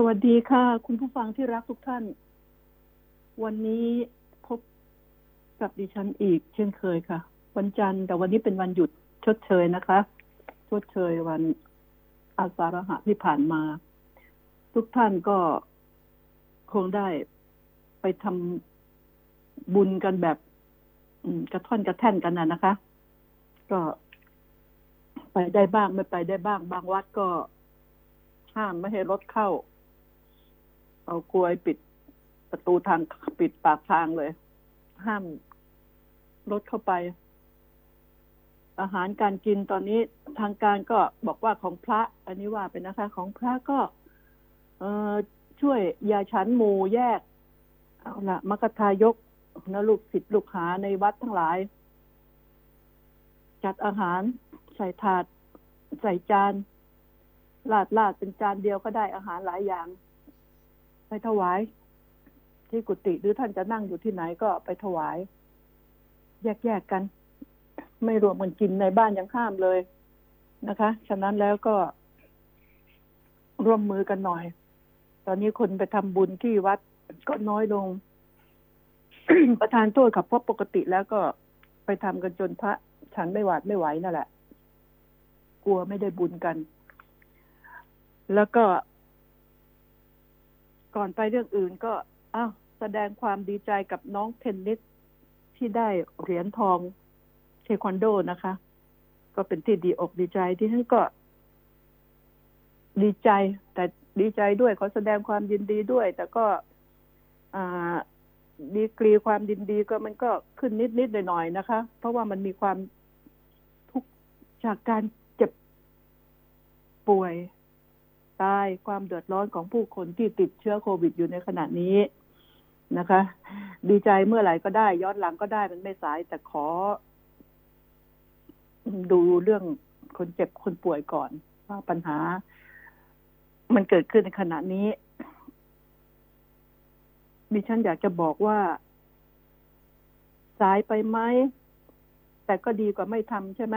สวัสดีค่ะ คุณผู้ฟังที่รักทุกท่าน วันนี้พบกับดิฉันอีก เช่นเคยค่ะ วันจันทร์แต่วันนี้เป็นวันหยุดชดเชยนะคะ ชดเชยวันอาสาฬหะที่ผ่านมา ทุกท่านก็คงได้ไปทำบุญกันแบบกระท่อนกระแท่นกันนะนะคะ ก็ไปได้บ้างไม่ไปได้บ้าง บางวัดก็ห้ามไม่ให้รถเข้า เอากลวยปิดประตูทางปิดปากทางเลย ห้ามรถเข้าไป อาหารการกินตอนนี้ทางการก็บอกว่าของพระ อันนี้ว่าเป็นนะคะ ของพระก็ เออช่วยยาฉันหมูแยก เอาละมกทายกนะลูกศิษย์ลูกหาในวัดทั้งหลาย จัดอาหารใส่ถาด ใส่จานลาดลาดเป็นจานเดียวก็ได้อาหารหลายอย่าง ไปถวาย ที่กุฏิหรือท่านจะนั่งอยู่ที่ไหนก็ไปถวาย แยกๆกัน ไม่รวมกันกินในบ้านยังข้ามเลยนะคะ ฉะนั้นแล้วก็ร่วมมือกันหน่อย ตอนนี้คนไปทำบุญที่วัดก็น้อยลง ประธานโทษขับเพราะปกติแล้วก็ไปทำกันจนพระฉันไม่หวาดไม่ไหวนั่นแหละ กลัวไม่ได้บุญกัน แล้วก็ ก่อนไปเรื่องอื่นก็อ้าวแสดงความดีใจกับน้องเทนนิสที่ได้เหรียญทองเทควันโดนะคะ ก็เป็นที่ดีอกดีใจที่ฉันก็ ดีใจ แต่ดีใจด้วยขอแสดงความยินดีด้วย แต่ก็ดีกรีความยินดีก็มันก็ขึ้นนิดนิดหน่อยๆนะคะ เพราะว่ามันมีความทุกข์จากการเจ็บป่วย ตายความเดือดร้อนของผู้คนที่ติดเชื้อโควิดอยู่ในขณะนี้นะคะ ดีใจเมื่อไหร่ก็ได้ ย้อนหลังก็ได้มันไม่สายแต่ขอ ดูเรื่องคนเจ็บคนป่วยก่อน ว่าปัญหา มันเกิดขึ้นในขณะนี้ดิฉันอยากจะบอกว่า สายไปไหมแต่ก็ดีกว่าไม่ทำใช่ไหม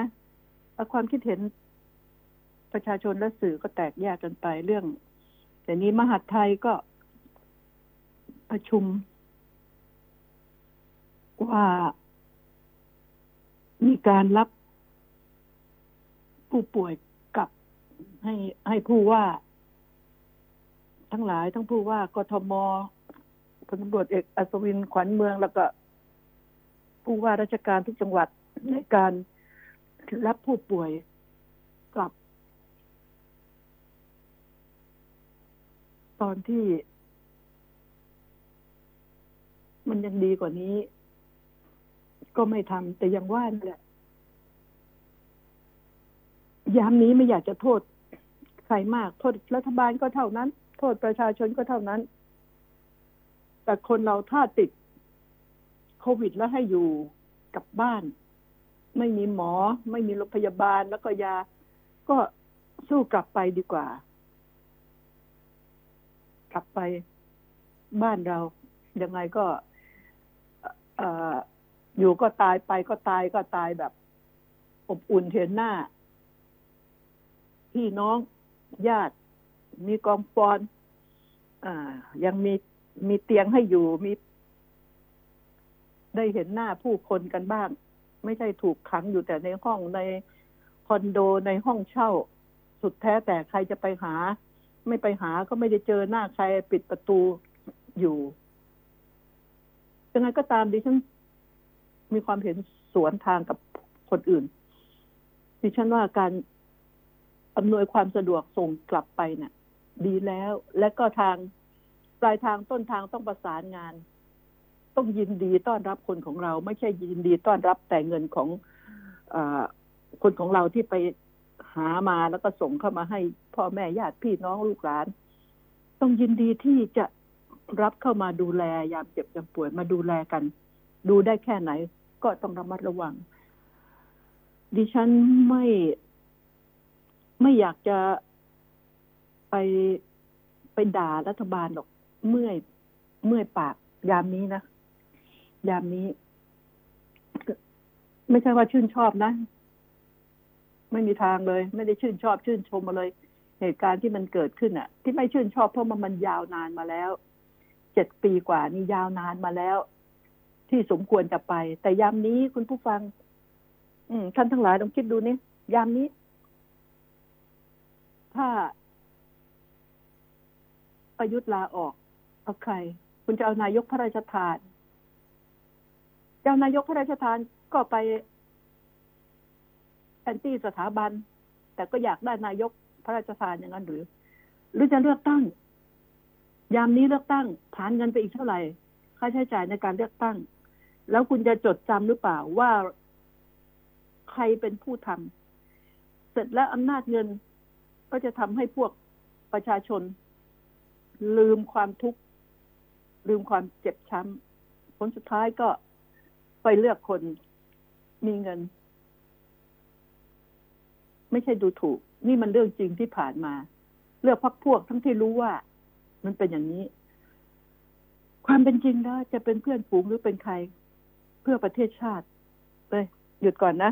ความคิดเห็น ประชาชนและสื่อก็แตกแยกกันไปเรื่อง แต่นี้มหาดไทยก็ประชุม ว่ามีการรับผู้ป่วยกลับให้ให้ผู้ว่า ทั้งหลายทั้งผู้ว่ากทมพลตำรวจเอกอัศวินขวัญเมืองแล้วก็ ผู้ว่าราชการทุกจังหวัดในการรับผู้ป่วยกลับ ตอนที่ มันยังดีกว่านี้ ก็ไม่ทำแต่ยังว่านั่นแหละ ยามนี้ไม่อยากจะโทษใครมาก โทษรัฐบาลก็เท่านั้น โทษประชาชนก็เท่านั้น แต่คนเราถ้าติดโควิดแล้วให้อยู่กับบ้าน ไม่มีหมอ ไม่มีโรงพยาบาลแล้วก็ยา ก็สู้กลับไปดีกว่า กลับไปบ้านเรา ยังไงก็ออยู่ก็ตายไปก็ตายก็ตายแบบ อบอุ่นเห็นหน้า พี่น้องญาติ มีกองฟอนอยังมีมีเตียงให้อยู่มี ได้เห็นหน้าผู้คนกันบ้าง ไม่ใช่ถูกขังอยู่แต่ในห้องในคอนโดในห้องเช่า สุดแท้แต่ใครจะไปหา ไม่ไปหาก็ไม่ได้เจอหน้าใครปิดประตูอยู่ยังไงก็ตามดิฉันมีความเห็นสวนทางกับคนอื่น ดิฉันว่าการอำนวยความสะดวกส่งกลับไปเนี่ย ดีแล้ว และก็ทางปลายทางต้นทางต้องประสานงาน ต้องยินดีต้อนรับคนของเรา ไม่ใช่ยินดีต้อนรับแต่เงินของอคนของเราที่ไป หามาแล้วก็ส่งเข้ามาให้พ่อแม่ญาติพี่น้องลูกหลาน ต้องยินดีที่จะรับเข้ามาดูแลยามเจ็บยามป่วยมาดูแลกัน ดูได้แค่ไหน ก็ต้องระมัดระวัง ดิฉันไม่ไม่อยากจะไปไปด่ารัฐบาลหรอกเมื่อยเมื่อยปากยามนี้นะ ยามนี้ ไม่ใช่ว่าชื่นชอบนะ ไม่มีทางเลย ไม่ได้ชื่นชอบชื่นชมมาเลย เหตุการณ์ที่มันเกิดขึ้นอะ ที่ไม่ชื่นชอบเพราะมันมันยาวนานมาแล้วเจ็ดปีกว่านี่ยาวนานมาแล้ว ที่สมควรจะไป แต่ยามนี้คุณผู้ฟัง อืมท่านทั้งหลายลองคิดดูนี่ยามนี้ ถ้า ประยุทธ์ลาออกเอาใครคุณจะเอานายกพระราชทานจะเอานายกพระราชทานก็ไป แอนตี้สถาบัน แต่ก็อยากได้นายกพระราชทานอย่างนั้นหรือ หรือจะเลือกตั้ง ยามนี้เลือกตั้งผานเงินไปอีกเท่าไหร่ ค่าใช้จ่ายในการเลือกตั้ง แล้วคุณจะจดจำหรือเปล่าว่าใครเป็นผู้ทำเสร็จแล้วอำนาจเงินก็จะทำให้พวกประชาชน ลืมความทุกข์ลืมความเจ็บช้ำผลสุดท้ายก็ไปเลือกคนมีเงิน ไม่ใช่ดูถูก นี่มันเรื่องจริงที่ผ่านมา เลือกพักพวกทั้งที่รู้ว่า มันเป็นอย่างนี้ ความเป็นจริงแล้วจะเป็นเพื่อนฝูงหรือเป็นใคร เพื่อประเทศชาติเลยหยุดก่อนนะ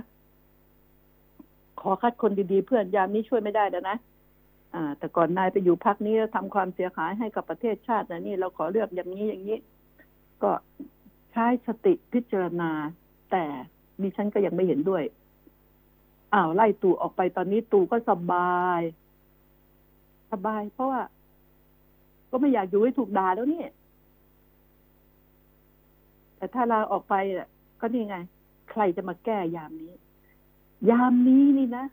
ขอคัดคนดีๆ เพื่อนยามนี้ช่วยไม่ได้แล้วนะอ่า แต่ก่อนนายไปอยู่พักนี้ทำความเสียหายให้กับประเทศชาตินะนี่ เราขอเลือกอย่างนี้อย่างนี้ ก็ใช้สติพิจารณา แต่ดิฉันก็ยังไม่เห็นด้วย อ้าวไล่ตู่ออกไปตอนนี้ตู่ก็สบาย สบาย เพราะว่า ก็ไม่อยากอยู่ให้ถูกด่าแล้วนี่ แต่ถ้าลาออกไปก็นี่ไง ใครจะมาแก้ยามนี้ ยามนี้นี่นะ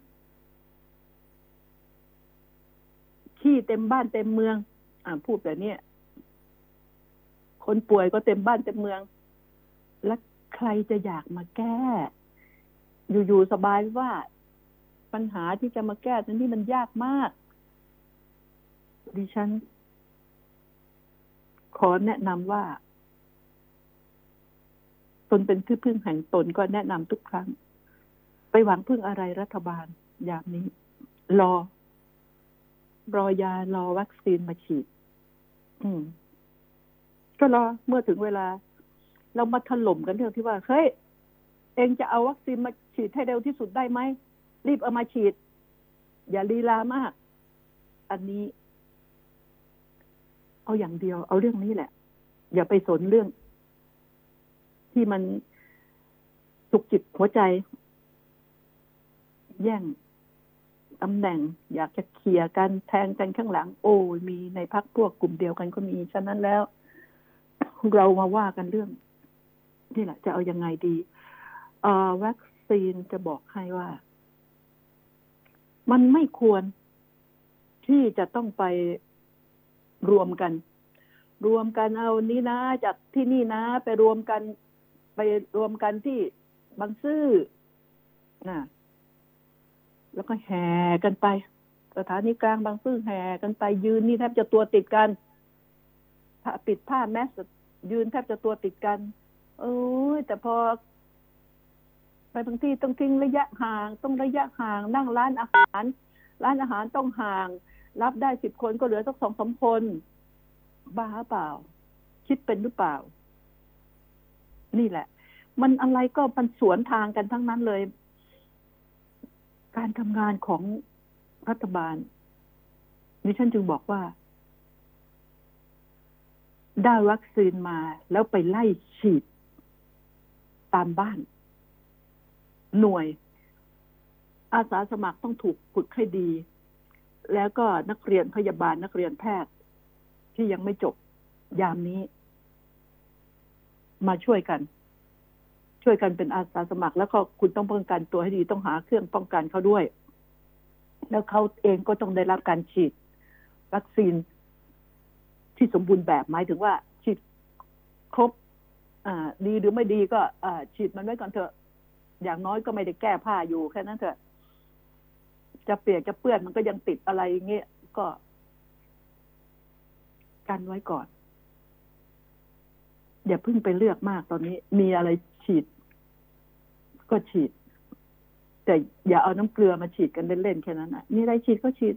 ขี้เต็มบ้านเต็มเมือง อ่าพูดแบบนี้คนป่วยก็เต็มบ้านเต็มเมือง แล้วใครจะอยากมาแก้ อยู่ๆสบายว่า ปัญหาที่จะมาแก้ตรงนี้มันยากมาก ดิฉัน ขอแนะนำว่า ตนเป็นที่พึ่งแห่งตนก็แนะนำทุกครั้ง ไปหวังพึ่งอะไรรัฐบาลอย่างนี้ รอ รอยารอวัคซีนมาฉีด อืม ก็รอเมื่อถึงเวลา เรามาถล่มกันเรื่องที่ว่าเฮ้ยเองจะเอาวัคซีนมา ฉีดให้เร็วที่สุดได้ไหม รีบเอามาฉีด อย่าลีลามาก อันนี้ เอาอย่างเดียว เอาเรื่องนี้แหละ อย่าไปสนเรื่อง ที่มันสุกจิตหัวใจ แย่งตำแหน่ง อยากจะเคลียร์กันแทงกันข้างหลัง โอ้มีในพักพวกกลุ่มเดียวกันก็มี ฉะนั้นแล้ว เรามาว่ากันเรื่องนี่แหละ จะเอายังไงดีเอ่อวัค ซีนจะบอกให้ว่า มันไม่ควรที่จะต้องไปรวมกัน รวมกันเอานี้นะ จากที่นี่นะ ไปรวมกัน ไปรวมกันที่บางซื่อนะแล้วก็แห่กันไป สถานีกลางบางซื่อแห่กันไปยืนนี่แทบจะตัวติดกันปิดผ้าแมสยืนแทบจะตัวติดกัน เอ้ยแต่พอ ไปบางที่ต้องทิ้งระยะห่าง ต้องระยะห่างนั่งร้านอาหาร ร้านอาหารต้องห่าง รับได้สิบคนก็เหลือสักสองสามคน บ้าเปล่า คิดเป็นหรือเปล่า นี่แหละ มันอะไรก็มันสวนทางกันทั้งนั้นเลย การทำงานของรัฐบาลดิฉันจึงบอกว่า ได้วัคซีนมาแล้วไปไล่ฉีดตามบ้าน หน่วย อาสาสมัครต้องถูกฝึกให้ดี แล้วก็นักเรียนพยาบาลนักเรียนแพทย์ ที่ยังไม่จบยามนี้ มาช่วยกัน ช่วยกันเป็นอาสาสมัคร แล้วก็คุณต้องป้องกันตัวให้ดีต้องหาเครื่องป้องกันเขาด้วย แล้วเขาเองก็ต้องได้รับการฉีด วัคซีนที่สมบูรณ์แบบหมายถึงว่า ฉีดครบอ่าดีหรือไม่ดีก็อ่าฉีดมันไว้ก่อนเถอะ อย่างน้อยก็ไม่ได้แก้ผ้าอยู่แค่นั้นเถอะ จะเปียกจะเปื้อนมันก็ยังติดอะไรเงี้ยก็ กันไว้ก่อน อย่าเพิ่งไปเลือกมากตอนนี้ มีอะไรฉีด ก็ฉีด แต่อย่าเอาน้ำเกลือมาฉีดกันเล่นๆแค่นั้นนะมีอะไรฉีดก็ฉีด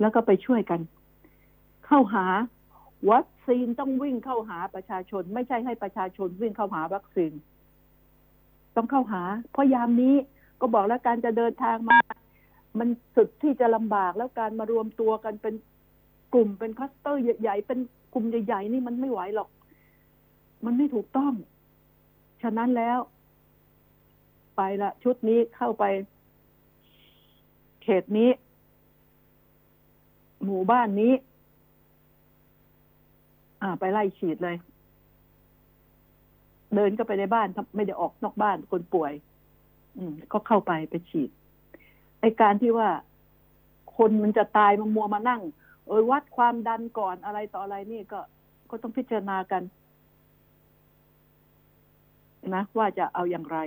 แล้วก็ไปช่วยกัน เข้าหาวัคซีนต้องวิ่งเข้าหาประชาชน ไม่ใช่ให้ประชาชนวิ่งเข้าหาวัคซีน ต้องเข้าหา เพราะยามนี้ก็บอกแล้วการจะเดินทางมา มันสุดที่จะลำบากแล้วการมารวมตัวกันเป็นกลุ่มเป็นคลัสเตอร์ใหญ่ๆเป็นกลุ่มใหญ่ๆนี่มันไม่ไหวหรอก มันไม่ถูกต้อง ฉะนั้นแล้ว ไปละ ชุดนี้เข้าไป เขตนี้ หมู่บ้านนี้ อ่า ไปไล่ฉีดเลย เดินก็ไปในบ้านไม่ได้ออกนอกบ้านคนป่วย อืม ก็เข้าไปไปฉีดไอการที่ว่าคนมันจะตายมามัวมานั่ง เออวัดความดันก่อนอะไรต่ออะไรนี่ก็ก็ต้องพิจารณากันนะว่าจะเอาอย่างไร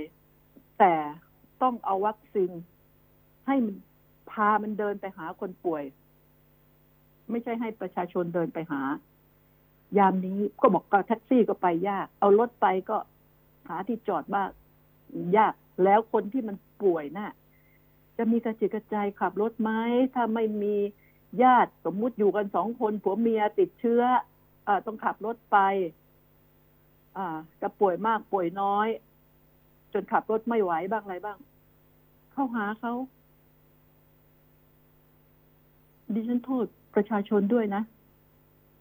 แต่ต้องเอาวัคซีนให้มันพามันเดินไปหาคนป่วย ไม่ใช่ให้ประชาชนเดินไปหา ยามนี้ก็บอกก็แท็กซี่ก็ไปยาก เอารถไปก็หาที่จอดบ้างยากแล้วคนที่มันป่วยนะ่ะจะมีกระจิกกระใจขับรถไหมถ้าไม่มีญาติสมมุติอยู่กันสองคนผัวเมียติดเชื้ออต้องขับรถไป อ่าจะป่วยมากป่วยน้อย จนขับรถไม่ไหวบ้างอะไรบ้าง เข้าหาเขาดิฉันโทษประชาชนด้วยนะ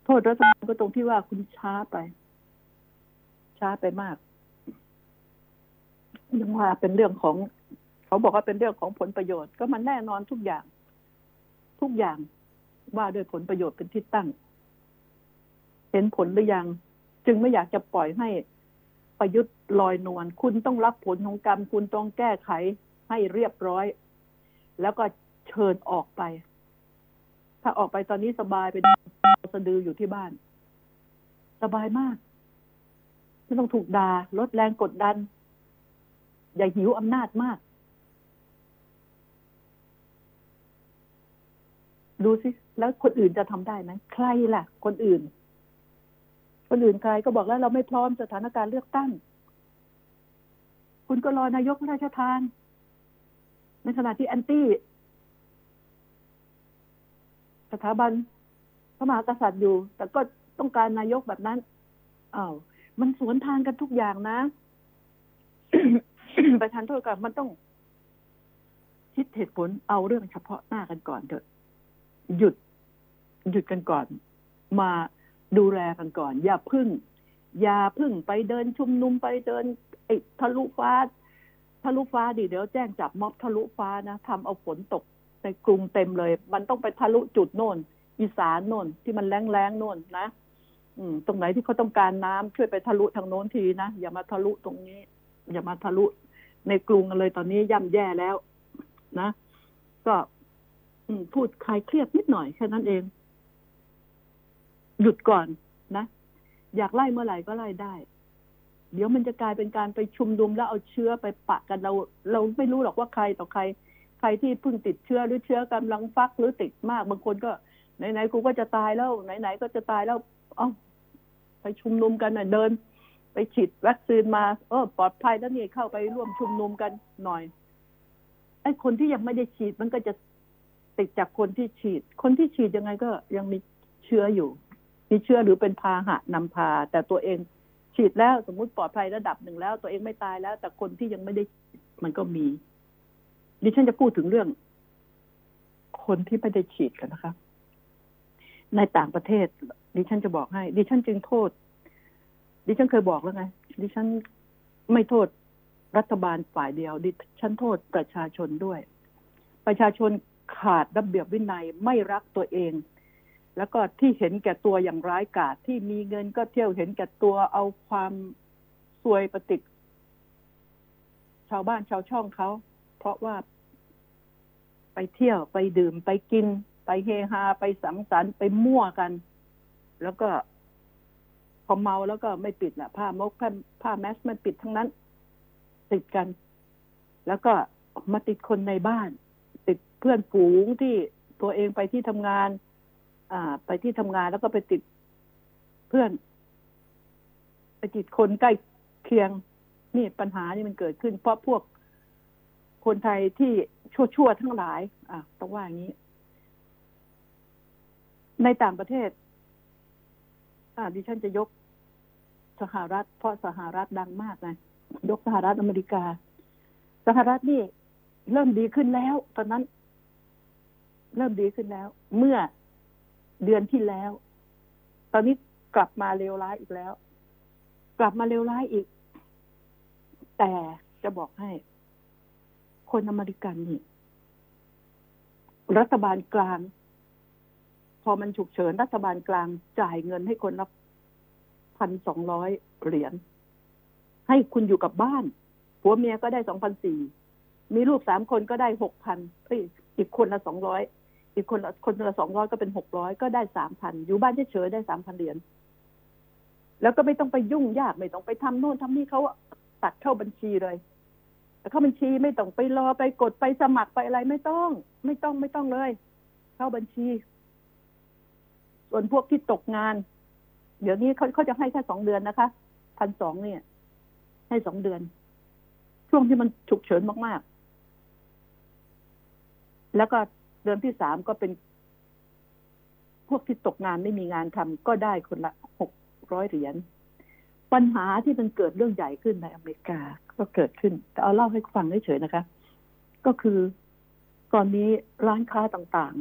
โทษรัฐบาลก็ตรงที่ว่าคุณช้าไป ช้าไปมากยังว่าเป็นเรื่องของ เขาบอกว่าเป็นเรื่องของผลประโยชน์ ก็มันแน่นอนทุกอย่าง ทุกอย่างว่าด้วยผลประโยชน์เป็นที่ตั้ง เห็นผลหรือยัง จึงไม่อยากจะปล่อยให้ประยุทธ์ลอยนวลคุณต้องรับผลของกรรม คุณต้องแก้ไขให้เรียบร้อย แล้วก็เชิญออกไป ถ้าออกไปตอนนี้สบายไป สะดืออยู่ที่บ้าน สบายมากไม่ต้องถูกดา่าลดแรงกดดัน อย่าหิวอำนาจมาก ดูสิ แล้วคนอื่นจะทำได้ไหมใครล่ะ คนอื่น คนอื่นใครก็บอกแล้วเราไม่พร้อมสถานการณ์เลือกตั้ง คุณก็รอนายกพระราชทานในขณะที่แอนตี้สถาบัน พระมหากษัตริย์อยู่ แต่ก็ต้องการนายกแบบนั้นอา้าวมันสวนทางกันทุกอย่างนะประธานโทษกับมันต้อง คิดเหตุผลเอาเรื่องเฉพาะหน้ากันก่อนเถอะ หยุด หยุดกันก่อน มาดูแลกันก่อน อย่าพึ่ง อย่าพึ่งไปเดินชุมนุมไปเดินไอ้ทะลุฟ้าทะลุฟ้าดิเดี๋ยวแจ้งจับม็อบทะลุฟ้านะทำเอาฝนตกในกรุงเต็มเลย มันต้องไปทะลุจุดโน่น อีสานโน่นที่มันแรงแรงโน่นนะอืม ตรงไหนที่เขาต้องการน้ำช่วยไปทะลุทางโน้นทีนะอย่ามาทะลุตรงนี้ อย่ามาทะลุในกรุงเลยตอนนี้ย่ำแย่แล้ว นะ ก็พูดคลายเครียดนิดหน่อยแค่นั้นเอง หยุดก่อนนะอยากไล่เมื่อไหร่ก็ไล่ได้ เดี๋ยวมันจะกลายเป็นการไปชุมนุมแล้วเอาเชื้อไปปะกันเรา เราไม่รู้หรอกว่าใครต่อใคร ใครที่เพิ่งติดเชื้อหรือเชื้อกำลังฟักหรือติดมาก บางคนก็ ไหนๆกูก็จะตายแล้วไหนๆก็จะตายแล้วเอ้าไปชุมนุมกันน่ะเดิน ไปฉีดวัคซีนมา เออปลอดภัยแล้วนี่เข้าไปร่วมชุมนุมกันหน่อยไอ้คนที่ยังไม่ได้ฉีดมันก็จะติดจากคนที่ฉีด คนที่ฉีดยังไงก็ยังมีเชื้ออยู่ มีเชื้อหรือเป็นพาหะนำพา แต่ตัวเองฉีดแล้วสมมุติปลอดภัยระดับหนึ่งแล้ว ตัวเองไม่ตายแล้ว แต่คนที่ยังไม่ได้มันก็มี ดิฉันจะพูดถึงเรื่อง คนที่ไม่ได้ฉีดกันนะคะ ในต่างประเทศ ดิฉันจะบอกให้ ดิฉันจึงโทษ ดิฉันเคยบอกแล้วไง ดิฉันไม่โทษรัฐบาลฝ่ายเดียว ดิฉันโทษประชาชนด้วย ประชาชนขาดระเบียบวินัยไม่รักตัวเอง แล้วก็ที่เห็นแก่ตัวอย่างร้ายกาจที่มีเงินก็เที่ยวเห็นแก่ตัวเอาความซวยประติกชาวบ้านชาวช่องเขา เพราะว่าไปเที่ยวไปดื่มไปกิน ไปเฮฮาไปสังสรรค์ไปมั่วกัน แล้วก็พอเมาแล้วก็ไม่ปิดแหละผ้ามกผ้าผ้าแมสไม่ปิดทั้งนั้น ติดกัน แล้วก็มาติดคนในบ้าน ติดเพื่อนฝูงที่ตัวเองไปที่ทำงาน อ่า ไปที่ทำงานแล้วก็ไปติดเพื่อน ไปติดคนใกล้เคียง นี่ปัญหานี่มันเกิดขึ้น เพราะพวกคนไทยที่ชั่วๆทั้งหลาย อะต้องว่าอย่างนี้ ในต่างประเทศ อ่าดิฉันจะยกสหรัฐ เพราะสหรัฐดังมากนะยกสหรัฐอเมริกา สหรัฐนี่เริ่มดีขึ้นแล้ว ตอนนั้น เริ่มดีขึ้นแล้ว เมื่อเดือนที่แล้ว ตอนนี้กลับมาเลวร้ายอีกแล้ว กลับมาเลวร้ายอีก แต่จะบอกให้ คนอเมริกันนี่รัฐบาลกลาง พอมันฉุกเฉินรัฐบาลกลางจ่ายเงินให้คนละพันสองร้อยเหรียญให้คุณอยู่กับบ้านผัวเมียก็ได้สองพันสี่มีลูกสามคนก็ได้หกพันอีกคนละสองร้อยอีกคนละคนละสองร้อยก็เป็นหกร้อยก็ได้สามพันอยู่บ้านเฉยๆได้สามพันเหรียญแล้วก็ไม่ต้องไปยุ่งยากไม่ต้องไปทำโน่นทำนี่เขาตัดเข้าบัญชีเลยเข้าบัญชีไม่ต้องไปรอไปกดไปสมัครไปอะไรไม่ต้อง ไม่ต้องไม่ต้องเลย เข้าบัญชี ส่วนพวกที่ตกงาน เดี๋ยวนี้เขาเขาจะให้แค่สองเดือนนะคะพันสองเนี่ย ให้สองเดือน ช่วงที่มันฉุกเฉินมากๆ แล้วก็เดือนที่สามก็เป็น พวกที่ตกงานไม่มีงานทำก็ได้คนละหกร้อยเหรียญปัญหาที่มันเกิดเรื่องใหญ่ขึ้นในอเมริกาก็เกิดขึ้น แต่เอาเล่าให้ฟังเฉยๆนะคะ ก็คือตอนนี้ร้านค้าต่าง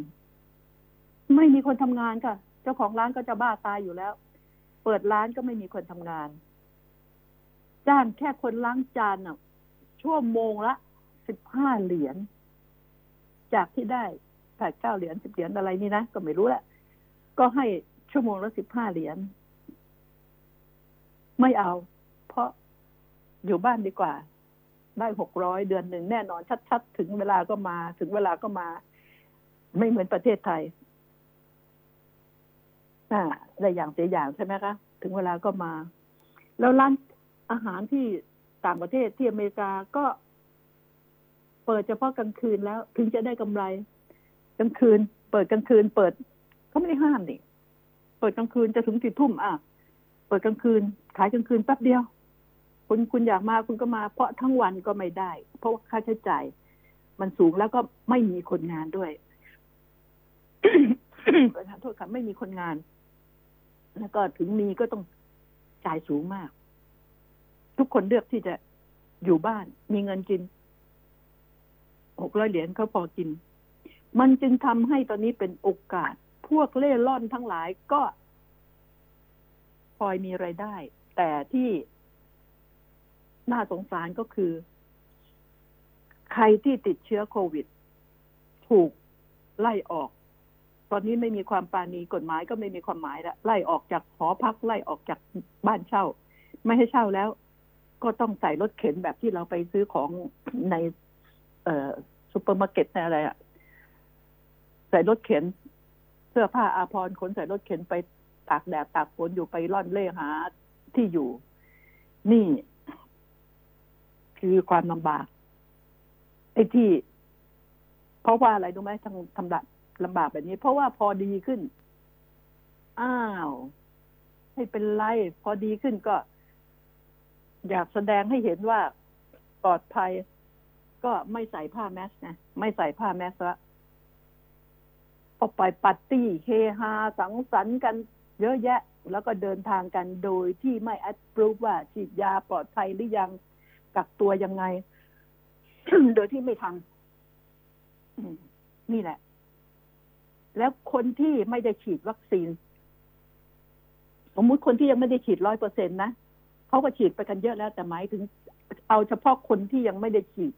ๆ ไม่มีคนทำงานค่ะ เจ้าของร้านก็จะบ้าตายอยู่แล้ว เปิดร้านก็ไม่มีคนทำงาน จ้างแค่คนล้างจานอะ ชั่วโมงละสิบห้าเหรียญจากที่ได้แปดเก้าเหรียญสิบเหรียญอะไรนี่นะ ก็ไม่รู้แหละ ก็ให้ชั่วโมงละสิบห้าเหรียญไม่เอา เพราะอยู่บ้านดีกว่า ได้หกร้อยเดือนหนึ่งแน่นอนชัด ๆ ถึงเวลาก็มา ถึงเวลาก็มา ไม่เหมือนประเทศไทย อ่าได้อย่างเสียอย่างใช่ไหมคะ ถึงเวลาก็มา แล้วร้านอาหารที่ต่างประเทศที่อเมริกาก็ เปิดเฉพาะกลางคืนแล้ว ถึงจะได้กำไรกลางคืน เปิดกลางคืน เปิดเขาไม่ได้ห้ามนี่เปิดกลางคืนจะถึงสี่ทุ่มอะเปิดกลางคืน ขายกลางคืนแป๊บเดียว คุณคุณอยากมาคุณก็มา เพราะทั้งวันก็ไม่ได้ เพราะว่าค่าใช้จ่าย มันสูงแล้วก็ไม่มีคนงานด้วยประธานโทษค่ะไม่มีคนงาน แล้วก็ถึงมีก็ต้องจ่ายสูงมาก ทุกคนเลือกที่จะอยู่บ้าน มีเงินกินหกร้อยเหรียญเขาพอกิน มันจึงทำให้ตอนนี้เป็นโอกาส พวกเล่ร่อนทั้งหลายก็พลอยมีไรายได้ แต่ที่น่าสงสารก็คือ ใครที่ติดเชื้อโควิด ถูกไล่ออก ตอนนี้ไม่มีความปานีกฎหมายก็ไม่มีความหมายล้วไล่ออกจากหอพักไล่ออกจากบ้านเช่า ไม่ให้เช่าแล้ว ก็ต้องใส่รถเข็นแบบที่เราไปซื้อของในเอ่อซูเปอร์มาร์เก็ตในอะไรอะใส่รถเข็น เสื้อผ้าอาภรณ์ขนใส่รถเข็นไปตากแดดตากฝนอยู่ไปร่อนเล่หาที่อยู่ นี่ คือความลำบากไอ้ที่ เพราะว่าอะไรรู้ไหมทางทำดั ลำบากแบบนี้ เพราะว่าพอดีขึ้น อ้าวให้เป็นไร พอดีขึ้นก็ อยากแสดงให้เห็นว่าปลอดภัย ก็ไม่ใส่ผ้าแมสนะไม่ใส่ผ้าแมสละออกไปปาร์ตี้เฮฮาสังสรรค์กันเยอะแยะ แล้วก็เดินทางกันโดยที่ไม่แอดพรูฟว่าฉีดยาปลอดภัยหรือยังกักตัวยังไง โดยที่ไม่ทำนี่แหละ แล้วคนที่ไม่ได้ฉีดวัคซีน สมมุติคนที่ยังไม่ได้ฉีดร้อยเปอร์เซ็นตนะเขาก็ฉีดไปกันเยอะแล้วแต่หมายถึง เอาเฉพาะคนที่ยังไม่ได้ฉีด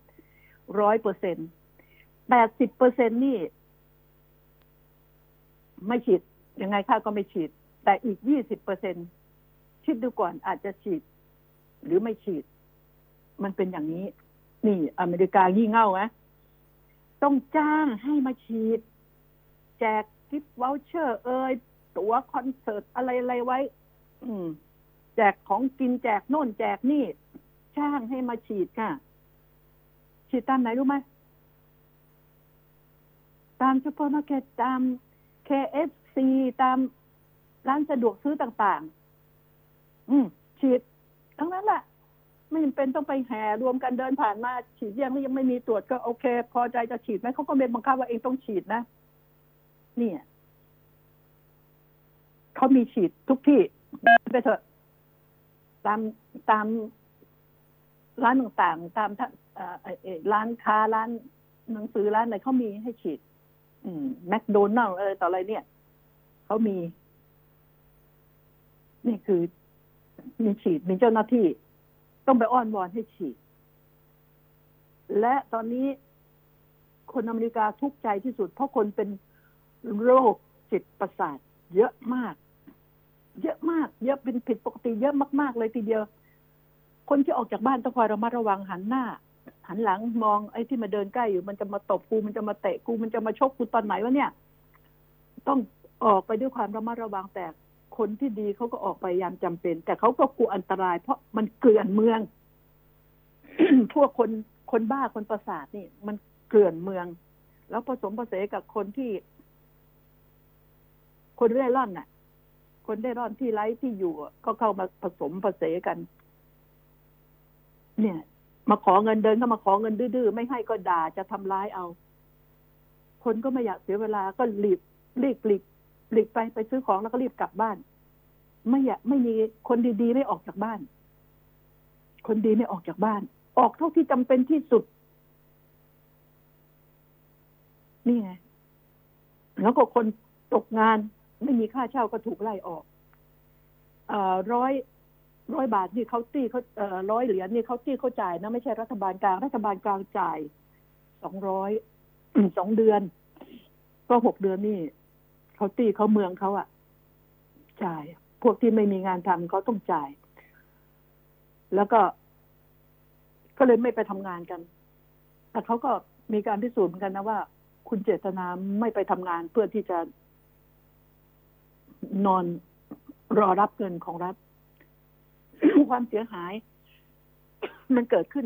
ร้อยเปอร์เซ็นแปดสิบเปอร์เซ็นนี่ ไม่ฉีดยังไงค่าก็ไม่ฉีด แต่อีกยี่สิบเปอร์เซ็นคิดดูก่อนอาจจะฉีด หรือไม่ฉีด มันเป็นอย่างนี้ นี่ อเมริกายี่เง่าไหมต้องจ้างให้มาฉีด แจก gift voucher เอ่ยตั๋วคอนเสิร์ตอะไรอะไรไว้ อืม แจกของกินแจกโน่นแจกนี่จ้างให้มาฉีดค่ะ ฉีดตามไหนรู้ไหมตามซูเปอร์มาร์เก็ตตาม KFC ตามร้านสะดวกซื้อต่างๆ อืม ฉีด ทั้งนั้นแหละไม่จำเป็นต้องไปแห่รวมกันเดินผ่านมา ฉีดยังไม่ยังไม่มีตรวจก็โอเค พอใจจะฉีดไหมเขาก็ไม่บังคับว่าเองต้องฉีดนะ เนี่ยเขามีฉีดทุกที่ไปเถอะ ตามตามร้านต่างๆ ตามร้านค้าร้านหนังสือร้านอะไรเขามีให้ฉีดแมคโดนัลอะไรต่ออะไรเนี่ยเขามี นี่คือ มีฉีดมีเจ้าหน้าที่ ต้องไปอ้อนวอนให้ฉีด และตอนนี้คนอเมริกาทุกข์ใจที่สุด เพราะคนเป็น โรคจิตประสาทเยอะมาก เยอะมาก เยอะเป็นผิดปกติเยอะมาก ๆ เลยทีเดียว คนที่ออกจากบ้านต้องคอยระมัดระวังหันหน้า หันหลังมองไอ้ที่มาเดินใกล้อยู่ มันจะมาตบกูมันจะมาเตะกูมันจะมาชกกูตอนไหนวะเนี่ย ต้องออกไปด้วยความระมัดระวังแต่คนที่ดีเขาก็ออกไปยามจำเป็น แต่เขาก็กลัวอันตราย เพราะมันเกลื่อนเมือง พวกคนคนบ้าคนประสาทนี่ มันเกลื่อนเมือง แล้วผสมผสานกับคนที่ คนเร่ร่อนน่ะ คนเร่ร่อนที่ไร้ที่อยู่ก็เข้ามาผสมผสานกัน เนี่ย มาขอเงินเดินก็มาขอเงินดื้อๆไม่ให้ก็ด่าจะทำร้ายเอา คนก็ไม่อยากเสียเวลาก็รีบรีบหลีกหลีกไปไปซื้อของแล้วก็รีบกลับบ้าน ไม่อยากไม่มีคนดีๆไม่ออกจากบ้าน คนดีไม่ออกจากบ้าน ออกเท่าที่จำเป็นที่สุด นี่ไงแล้วก็คนตกงาน ไม่มีค่าเช่าก็ถูกไล่ออกอ่อร้อยร้อยบาทนี่เขาตี้เขาอ่อร้อยเหรียญนี่เขาตี้เขาจ่ายนะไม่ใช่รัฐบาลกลาง รัฐบาลกลางจ่ายสองร้อยสองเดือน ก็หกเดือนนี่เขาตีเขาเมืองเขาอะจ่าย พวกที่ไม่มีงานทำเขาต้องจ่าย แล้วก็ ก็เลยไม่ไปทำงานกัน แต่เขาก็มีการพิสูจน์เหมือนกันนะว่า คุณเจตนาไม่ไปทำงานเพื่อที่จะ นอนรอรับเงินของรัฐ ความเสียหาย มันเกิดขึ้น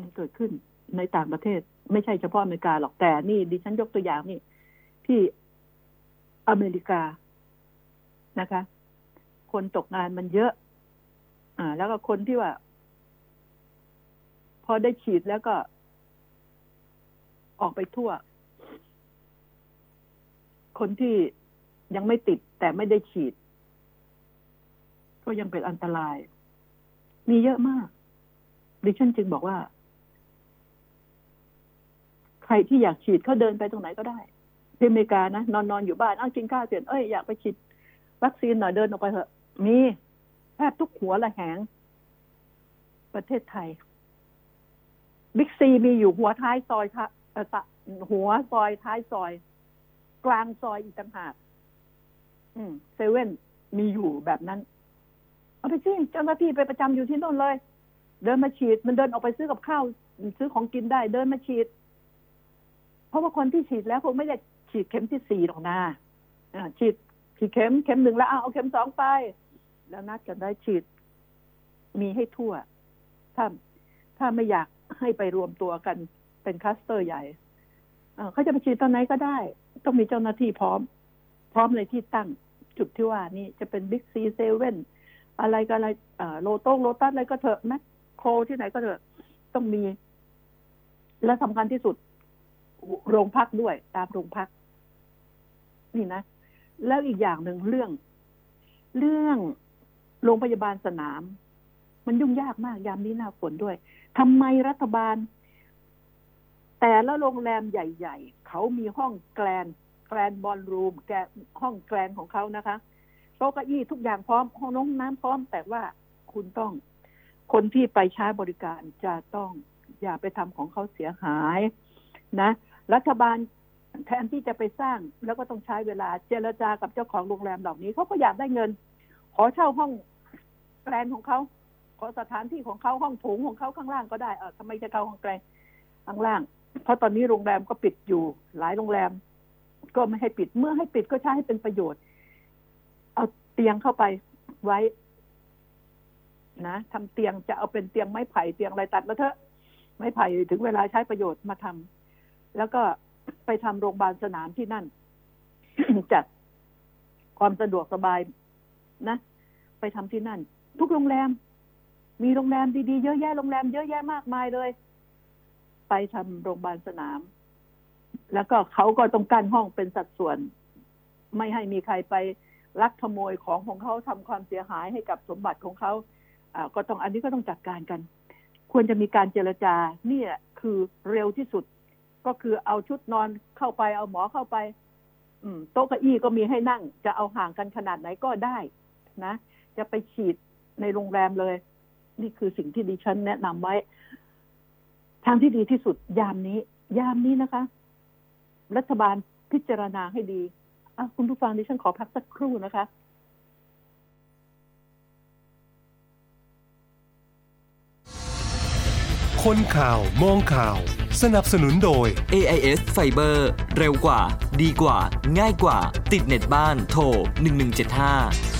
มันเกิดขึ้นในต่างประเทศ ไม่ใช่เฉพาะอเมริกาหรอกแต่นี่ ดิฉันยกตัวอย่างนี่ ที่อเมริกานะคะ คนตกงานมันเยอะ อ่า แล้วก็คนที่ว่า พอได้ฉีดแล้วก็ออกไปทั่ว คนที่ยังไม่ติดแต่ไม่ได้ฉีด ก็ยังเป็นอันตราย มีเยอะมาก ดิฉันจึงบอกว่า ใครที่อยากฉีดเขาเดินไปตรงไหนก็ได้ที่อเมริกานะนอนนอนอยู่บ้านอ้าวกินข้าวเสร็จเอ้ยอยากไปฉีดวัคซีนหน่อยเดินออกไปเถอะ มีแทบทุกหัวละแหง ประเทศไทยบิ๊กซีมีอยู่หัวท้ายซอยค่ะหัวซอยท้ายซอย กลางซอยอีกต่างหากเซเว่นมีอยู่แบบนั้น เอาไปสิเจ้าหน้าที่ไปประจำอยู่ที่โน่นเลย เดินมาฉีด มันเดินออกไปซื้อกับข้าวซื้อของกินได้ เดินมาฉีด เพราะว่าคนที่ฉีดแล้วคงไม่ได้ฉีดเข็มที่สี่หรอกนะอ่าฉีดฉีดเข็มเข็มหนึ่งแล้วเอาเอาเข็มสองไป แล้วนัดกันได้ฉีด มีให้ทั่ว ถ้าถ้าไม่อยากให้ไปรวมตัวกันเป็นคลัสเตอร์ใหญ่เขาจะไปฉีดตอนไหนก็ได้ ต้องมีเจ้าหน้าที่พร้อม พร้อมในที่ตั้งจุดที่ว่านี่จะเป็นบิ๊กซีเซเว่นอะไรก็อะไรโลโต้โลตัสอะไรก็เถอะแมคโครที่ไหนก็เถอะต้องมี และสำคัญที่สุด โรงพักด้วย ตามโรงพัก นี่นะ แล้วอีกอย่างหนึ่งเรื่อง เรื่องโรงพยาบาลสนาม มันยุ่งยากมากยามนี้หน้าฝนด้วยทำไมรัฐบาล แต่ละโรงแรมใหญ่ๆ เขามีห้องแกลนแกลนบอลรูมแกห้องแกลนของเขานะคะโต๊ะเก้าอี้ทุกอย่างพร้อมห้องน้ำน้ำพร้อม แต่ว่าคุณต้อง คนที่ไปใช้บริการจะต้องอย่าไปทำของเขาเสียหายนะ รัฐบาลแทนที่จะไปสร้างแล้วก็ต้องใช้เวลาเจรจากับเจ้าของโรงแรมเหล่านี้เขาก็อยากได้เงิน ขอเช่าห้องแกลนของเขาขอสถานที่ของเขาห้องโถงของเขาข้างล่างก็ได้เออทำไมจะเข้าห้องแกลนข้างล่าง เพราะตอนนี้โรงแรมก็ปิดอยู่ หลายโรงแรม ก็ไม่ให้ปิดเมื่อให้ปิดก็ใช้ให้เป็นประโยชน์ เอาเตียงเข้าไปไว้ นะทำเตียงจะเอาเป็นเตียงไม้ไผ่เตียงอะไรตัดมาเถอะไม้ไผ่ถึงเวลาใช้ประโยชน์มาทำแล้วก็ไปทำโรงพยาบาลสนามที่นั่นจัดความสะดวกสบายนะ ไปทำที่นั่น ทุกโรงแรม มีโรงแรมดีๆ เยอะแยะโรงแรมเยอะแยะมากมายเลย ไปทำโรงพยาบาลสนาม แล้วก็เขาก็ต้องกั้นห้องเป็นสัดส่วน ไม่ให้มีใครไปลักขโมยของของเขาทำความเสียหายให้กับสมบัติของเขาอ่าก็ต้องอันนี้ก็ต้องจัดการกัน ควรจะมีการเจรจา เนี่ยคือเร็วที่สุด ก็คือเอาชุดนอนเข้าไปเอาหมอเข้าไป อืม โต๊ะเก้าอี้ก็มีให้นั่ง จะเอาห่างกันขนาดไหนก็ได้ นะ จะไปฉีดในโรงแรมเลย นี่คือสิ่งที่ดิฉันแนะนำไว้ ทางที่ดีที่สุดยามนี้ ยามนี้นะคะ รัฐบาลพิจารณาให้ดีอะคุณผู้ฟังดิฉันขอพักสักครู่นะคะคนข่าวมองข่าว สนับสนุนโดย AIS Fiber เร็วกว่า ดีกว่า ง่ายกว่า ติดเน็ตบ้านโทร1175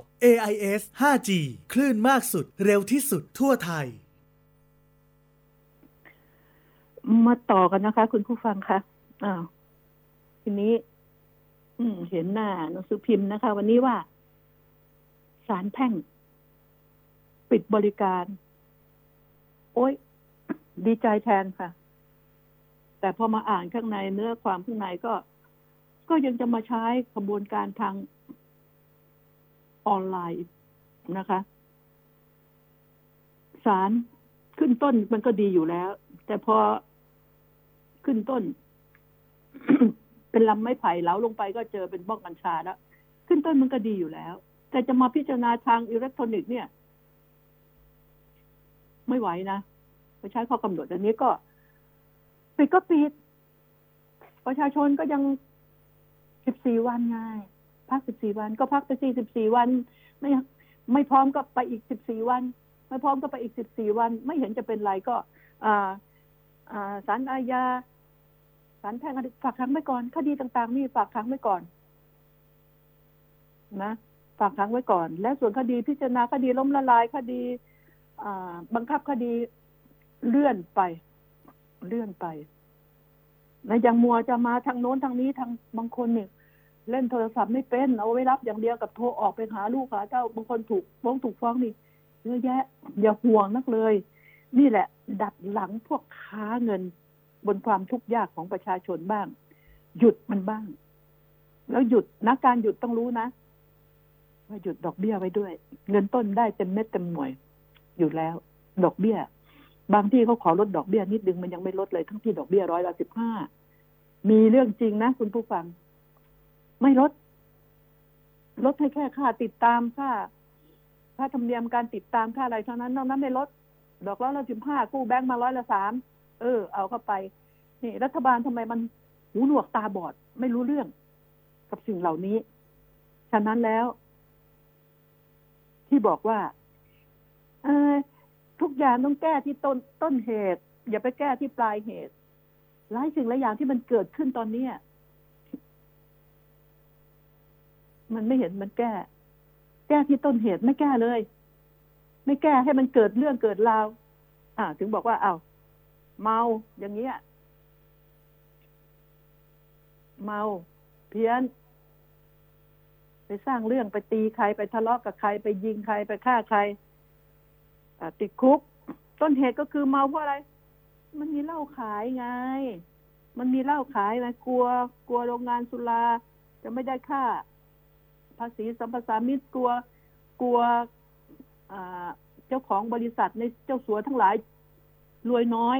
AIS 5G คลื่นมากสุดเร็วที่สุดทั่วไทย มาต่อกันนะคะ คุณผู้ฟังคะอ้าวทีนี้ อืม เห็นหน้าหนังสือพิมพ์นะคะ วันนี้ว่าศาลแพ่ง ปิดบริการ โอ้ย ดีใจแทนค่ะ แต่พอมาอ่านข้างในเนื้อความข้างในก็ ก็ยังจะมาใช้กระบวนการทาง ออนไลน์นะคะศาลขึ้นต้นมันก็ดีอยู่แล้ว แต่พอขึ้นต้น เป็นลำไม้ไผ่เหลาลงไปก็เจอเป็นบ้องกัญชาแล้ว ขึ้นต้นมันก็ดีอยู่แล้ว แต่จะมาพิจารณาทางอิเล็กทรอนิกส์เนี่ย ไม่ไหวนะไปใช้ข้อกำหนดอันนี้ก็ปิดก็ปิดประชาชนก็ยังสิบสี่วันไง พักสิบสี่วัน ก็พักไปสี่สิบสี่วัน ไม่ไม่พร้อมก็ไปอีกสิบสี่วัน ไม่พร้อมก็ไปอีกสิบสี่วัน ไม่เห็นจะเป็นไรก็อ่าอ่าศาลอาญาศาลแพ่งฝากขังไว้ก่อนคดีต่างๆนี่ฝากขังไว้ก่อน นะฝากขังไว้ก่อน และส่วนคดีพิจารณาคดีล้มละลายคดีบังคับคดีเลื่อนไป เลื่อนไปนะยังมัวจะมาทางโน้นทางนี้ทางบางคนเนี่ย เล่นโทรศัพท์ไม่เป็น เอาไว้รับอย่างเดียวกับโทรออกไปหาลูกหาเจ้าบางคนถูกฟ้องถูกฟ้องนี่เยอะแยะ อย่าห่วงนักเลย นี่แหละ ดัดหลังพวกค้าเงิน บนความทุกข์ยากของประชาชนบ้าง หยุดมันบ้าง แล้วหยุดนะการหยุดต้องรู้นะว่าหยุดดอกเบี้ยไว้ด้วย เงินต้นได้เต็มเม็ดเต็มหน่วย อยู่แล้ว ดอกเบี้ย บางที่เขาขอลดดอกเบี้ยนิดนึงมันยังไม่ลดเลยทั้งที่ดอกเบี้ยร้อยละสิบห้ามีเรื่องจริงนะคุณผู้ฟัง ไม่ลด ลดให้แค่ค่าติดตามค่าค่าธรรมเนียมการติดตามค่าอะไรเท่านั้นนอกนั้นไม่ลด ดอกร้อยละสิบห้ากู้แบงก์มาร้อยละสามเออ เอาเข้าไป นี่ รัฐบาลทำไมมันหูหนวกตาบอด ไม่รู้เรื่อง กับสิ่งเหล่านี้ ฉะนั้นแล้ว ที่บอกว่า เออทุกอย่างต้องแก้ที่ต้นต้นเหตุ อย่าไปแก้ที่ปลายเหตุหลายสิ่งหลายอย่างที่มันเกิดขึ้นตอนเนี้ย มันไม่เห็นมันแก้ แก้ที่ต้นเหตุไม่แก้เลย ไม่แก้ให้มันเกิดเรื่องเกิดราว อ่า ถึงบอกว่า เอา้าเมาอย่างเงี้ย เมา เพี้ยน ไปสร้างเรื่องไปตีใครไปทะเลาะกับใครไปยิงใครไปฆ่าใครติดคุก ต้นเหตุก็คือเมาเพราะอะไร มันมีเหล้าขายไง มันมีเหล้าขายนะกลัว กลัวโรงงานสุราจะไม่ได้ค่า ภาษีสัมปทามิตรกลัวกลัวเจ้าของบริษัทในเจ้าสัวทั้งหลายรวยน้อย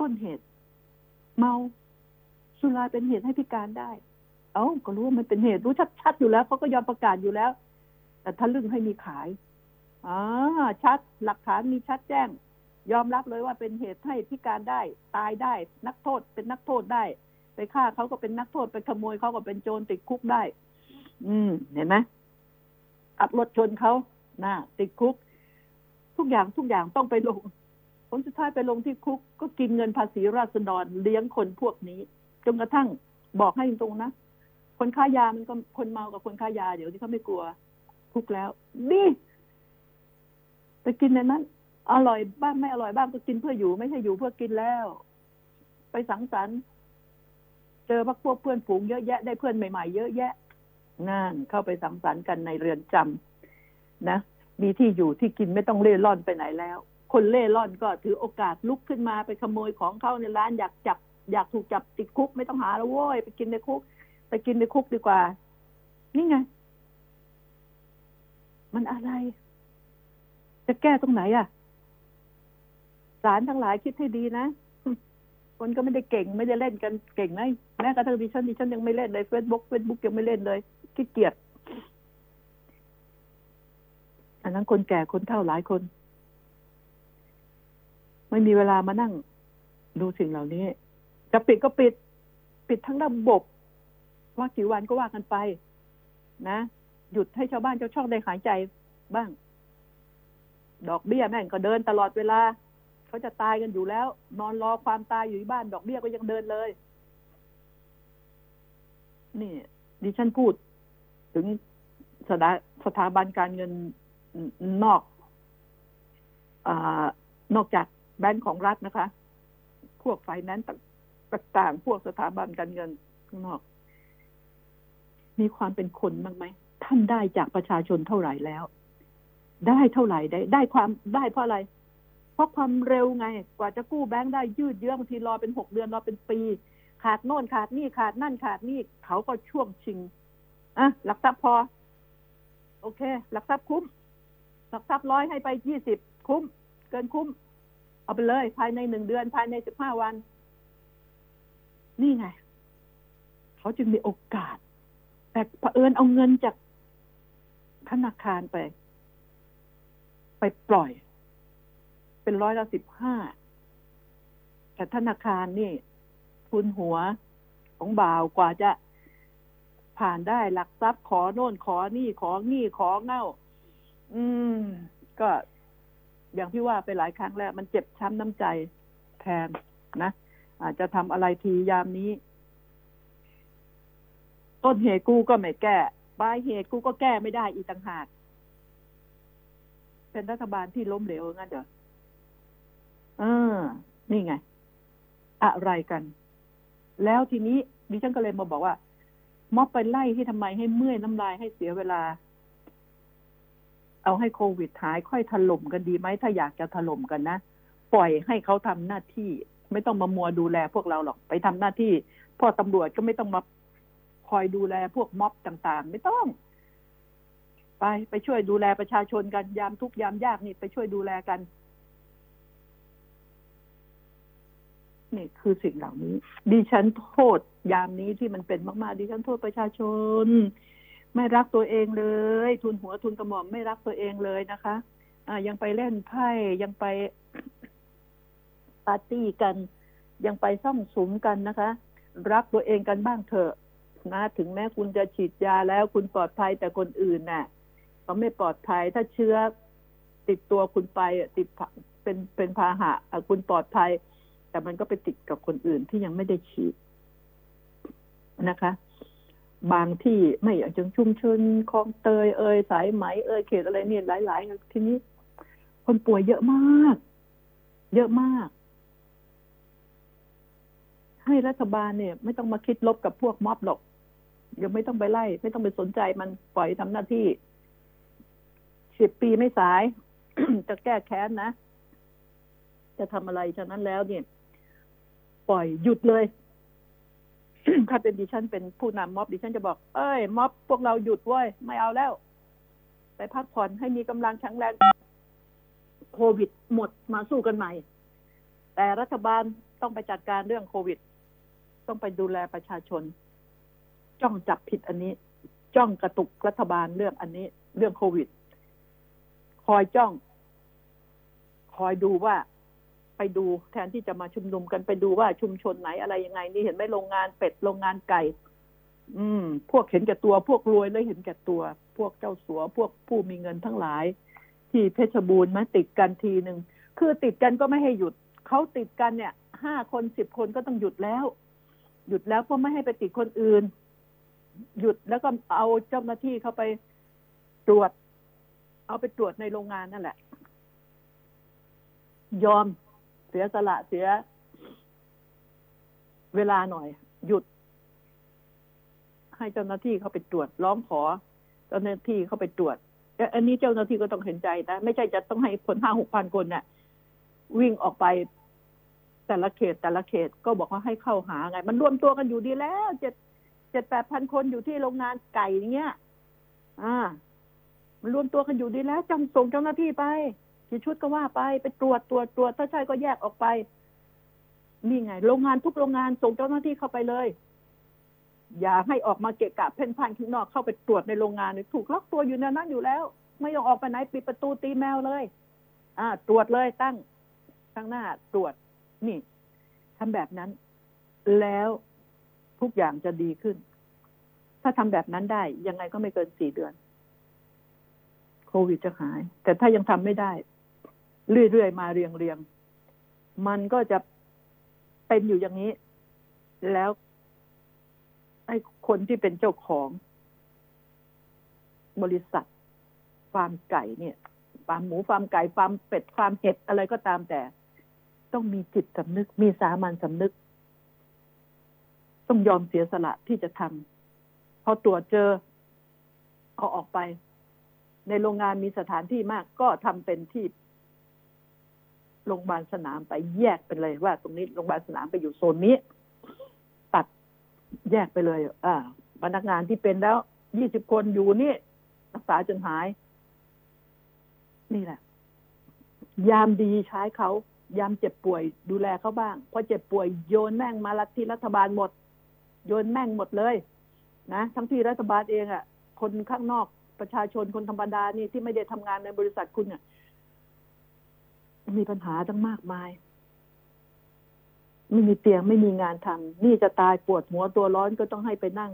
ต้นเหตุ เมาสุราเป็นเหตุให้พิการได้ เอ้าก็รู้ว่ามันเป็นเหตุรู้ชัดๆอยู่แล้วเขาก็ยอมประกาศอยู่แล้ว แต่ถ้าลึ่งให้มีขายอ่าชัดหลักฐานมีชัดแจ้ง ยอมรับเลยว่าเป็นเหตุให้พิการได้ ตายได้ นักโทษเป็นนักโทษได้ ไปฆ่าเขาก็เป็นนักโทษไปขโมยเขาก็เป็นโจรติดคุกได้ อืม เห็นไหมขับรถชนเขาน่าติดคุก ทุกอย่างทุกอย่างต้องไปลงผลสุดท้ายไปลงที่คุก ก็กินเงินภาษีราษฎรเลี้ยงคนพวกนี้จนกระทั่งบอกให้ตรงๆนะคนค้ายามันก็คนเมากับคนค้ายา เดี๋ยวที่เขาไม่กลัวคุกแล้วนี่ไปกินในนั้น อร่อยบ้างไม่อร่อยบ้างก็กินเพื่ออยู่ ไม่ใช่อยู่เพื่อกินแล้ว ไปสังสรรค์ เจอพักพวกเพื่อนฝูงเยอะแยะได้เพื่อนใหม่ๆเยอะแยะงานเข้าไปสังสรรค์กันในเรือนจำนะ มีที่อยู่ที่กินไม่ต้องเล่ร่อนไปไหนแล้ว คนเล่ร่อนก็ถือโอกาสลุกขึ้นมาไปขโมยของเข้าในร้านอยากจับ อยากถูกจับติดคุกไม่ต้องหาแล้วโว้ยไปกินในคุก ไปกินในคุกดีกว่า นี่ไง มันอะไร จะแก้ตรงไหนอะ่ะศาลทั้งหลายคิดให้ดีนะ คนก็ไม่ได้เก่งไม่ได้เล่นกันเก่งนะแม้กระทั่งดิฉันดิฉันยังไม่เล่นเลยเฟซบุ๊กเฟซบุ๊กยังไม่เล่นเลยขี้เกียจอันนั้นคนแก่คนเฒ่าหลายคน ไม่มีเวลามานั่ง ดูสิ่งเหล่านี้ จะปิดก็ปิด ปิดทั้งระบบ ว่ากี่วันก็ว่ากันไป นะ หยุดให้ชาวบ้านชาวช่องได้หายใจบ้าง ดอกเบี้ยแม่งก็เดินตลอดเวลา เขาจะตายกันอยู่แล้ว นอนรอความตายอยู่ที่บ้านดอกเบี้ยก็ยังเดินเลย นี่ ดิฉันพูด ถึงสถาสถาบันการเงินนอกอนอกจากแบงก์ของรัฐนะคะ พวกไฟแนนซ์ต่างๆ พวกสถาบันการเงินข้างนอก มีความเป็นคนบ้างไหม ท่านได้จากประชาชนเท่าไหร่แล้ว ได้เท่าไหร่ได้ ได้ความได้เพราะอะไร เพราะความเร็วไง กว่าจะกู้แบงค์ได้ยืดเยื้อบางทีรอเป็นหกเดือนรอเป็นปี ขาดโน่นขาดนี่ขาดนั่นขาดนี่เขาก็ช่วงชิงอะหลักทรัพย์พอ โอเค หลักทรัพย์คุ้ม หลักทรัพย์ร้อยให้ไปยี่สิบคุ้ม เกินคุ้ม เอาไปเลย ภายในหนึ่งเดือนภายในสิบห้าวัน นี่ไง เขาจึงมีโอกาส แต่เผอิญเอาเงินจากธนาคารไป ไปปล่อย เป็นร้อยละสิบห้าแต่ธนาคารนี่ทุนหัวของบ่าวกว่าจะผ่านได้หลักทรัพย์ขอโน่นขอนี่ขอนี่ขอเง่า อืม ก็อย่างที่ว่าไปหลายครั้งแล้ว มันเจ็บช้ำน้ำใจแทนนะอาจจะทำอะไรทียามนี้ ต้นเหตุกูก็ไม่แก้ปลายเหตุกูก็แก้ไม่ได้อีกต่างหาก เป็นรัฐบาลที่ล้มเหลวงั้นเดี๋ย ออนี่ไง อะไรกัน แล้วทีนี้ดิฉันก็เลยมาบอกว่า ม็อบไปไล่ที่ทำไมให้เมื่อยน้ำลายให้เสียเวลา เอาให้โควิดหายค่อยถล่มกันดีไหมถ้าอยากจะถล่มกันนะปล่อยให้เขาทำหน้าที่ ไม่ต้องมามัวดูแลพวกเราหรอกไปทำหน้าที่พ่อตำรวจก็ไม่ต้องมาคอยดูแลพวกม็อบต่างๆ ไม่ต้อง ไปไปช่วยดูแลประชาชนกันยามทุกยามยากนี่ไปช่วยดูแลกัน นี่คือสิ่งเหล่านี้ ดิฉันโทษยามนี้ที่มันเป็นมากๆดิฉันโทษประชาชน ไม่รักตัวเองเลย ทุนหัวทุนกระหม่อมไม่รักตัวเองเลยนะคะอ่ายังไปเล่นไพ่ยังไปปาร์ตี้กัน ยังไปซ่องสุมกันนะคะ รักตัวเองกันบ้างเถอะนะถึงแม้คุณจะฉีดยาแล้วคุณปลอดภัยแต่คนอื่นน่ะเขาไม่ปลอดภัยถ้าเชื้อติดตัวคุณไปติดเป็นเป็นพาหะคุณปลอดภัย แต่มันก็ไปติดกับคนอื่นที่ยังไม่ได้ฉีดนะคะ บางที่ไม่อย่างจังชุมชนคลองเตยเอ่ยสายไหมเอ่ยเขตอะไรเนี่ยหลาย ๆ ทีนี้ คนป่วยเยอะมาก เยอะมาก ให้รัฐบาลเนี่ย ไม่ต้องมาคิดลบกับพวกม็อบหรอกยังไม่ต้องไปไล่ ไม่ต้องไปสนใจมันปล่อยทำหน้าที่สิบปีไม่สาย จะแก้แค้นนะ จะทำอะไรฉะนั้นแล้วเนี่ย ปล่อยหยุดเลย ถ้าเป็นดิฉันเป็นผู้นำม็อบดิฉันจะบอก เอ้ย ม็อบพวกเราหยุดเว้ย ไม่เอาแล้ว ไปพักผ่อนให้มีกำลังแข็งแรงโควิดหมดมาสู้กันใหม่ แต่รัฐบาลต้องไปจัดการเรื่องโควิด ต้องไปดูแลประชาชน จ้องจับผิดอันนี้ จ้องกระตุกรัฐบาลเรื่องอันนี้ เรื่องโควิด คอยจ้อง คอยดูว่า ไปดูแทนที่จะมาชุมนุมกันไปดูว่าชุมชนไหนอะไรยังไง นี่เห็นไหมโรงงานเป็ดโรงงานไก่ อืม พวกเห็นแก่ตัวพวกรวยแล้วเห็นแก่ตัว พวกเจ้าสัว พวกผู้มีเงินทั้งหลาย ที่เพชรบูรณ์มาติดกันทีหนึ่งคือติดกันก็ไม่ให้หยุดเขาติดกันเนี่ยห้าคนสิบคนก็ต้องหยุดแล้ว หยุดแล้วก็ไม่ให้ไปติดคนอื่น หยุดแล้วก็เอาเจ้าหน้าที่เข้าไปตรวจ เอาไปตรวจในโรงงานนั่นแหละ ยอม สียสละเสีย เวลาหน่อย หยุด ให้เจ้าหน้าที่เขาไปตรวจร้องขอ เจ้าหน้าที่เขาไปตรวจอันนี้เจ้าหน้าที่ก็ต้องเห็นใจนะไม่ใช่จะต้องให้คนห้าหกพันคนเนี่ยวิ่งออกไปแต่ละเขตแต่ละเขตก็บอกว่าให้เข้าหาไง มันรวมตัวกันอยู่ดีแล้วเจ็ดเจ็ดแปดพันคนอยู่ที่โรงงานไก่เงี้ย อ่า มันรวมตัวกันอยู่ดีแล้วจำส่งเจ้าหน้าที่ไป กี่ชุดก็ว่าไปไปตรวจตรวจตรวจถ้าใช่ก็แยกออกไปนี่ไง โรงงานทุกโรงงานส่งเจ้าหน้าที่เข้าไปเลย อย่าให้ออกมาเกะกะเพ่นพ่านข้างนอกเข้าไปตรวจในโรงงานเนี่ยถูกล็อกตัวอยู่ในนั้นอยู่แล้ว ไม่ยอมออกไปไหนปิดประตูตีแมวเลย อ่า ตรวจเลยตั้งข้างหน้าตรวจ นี่ทำแบบนั้น แล้วทุกอย่างจะดีขึ้น ถ้าทำแบบนั้นได้ ยังไงก็ไม่เกินสี่เดือน โควิดจะหาย แต่ถ้ายังทำไม่ได้ เรื่อยๆมาเรียงๆมันก็จะเป็นอยู่อย่างนี้ แล้วไอ้คนที่เป็นเจ้าของบริษัทฟาร์มไก่เนี่ยฟาร์มหมูฟาร์มไก่ฟาร์มเป็ดฟาร์มเห็ดอะไรก็ตามแต่ ต้องมีจิตสำนึก มีสามัญสำนึก ต้องยอมเสียสละที่จะทำพอตรวจเจอ เอาออกไป ในโรงงานมีสถานที่มาก ก็ทำเป็นที่ โรงพยาบาลสนามไปแยกไปเลยว่า ตรงนี้โรงพยาบาลสนามไปอยู่โซนนี้ ตัดแยกไปเลย อ่าพนักงานที่เป็นแล้วยี่สิบคนอยู่นี่รักษาจนหาย นี่แหละ ยามดีใช้เขา ยามเจ็บป่วยดูแลเขาบ้างพอเจ็บป่วยโยนแม่งมาลัที่รัฐบาลหมด โยนแม่งหมดเลย นะทั้งที่รัฐบาลเองอะ่ะ คนข้างนอกประชาชนคนธรรมดานี่ที่ไม่ได้ทำงานในบริษัทคุณเนี่ย มีปัญหาตั้งมากมาย ไม่มีเตียงไม่มีงานทำนี่จะตายปวดหัวตัวร้อนก็ต้องให้ไปนั่ง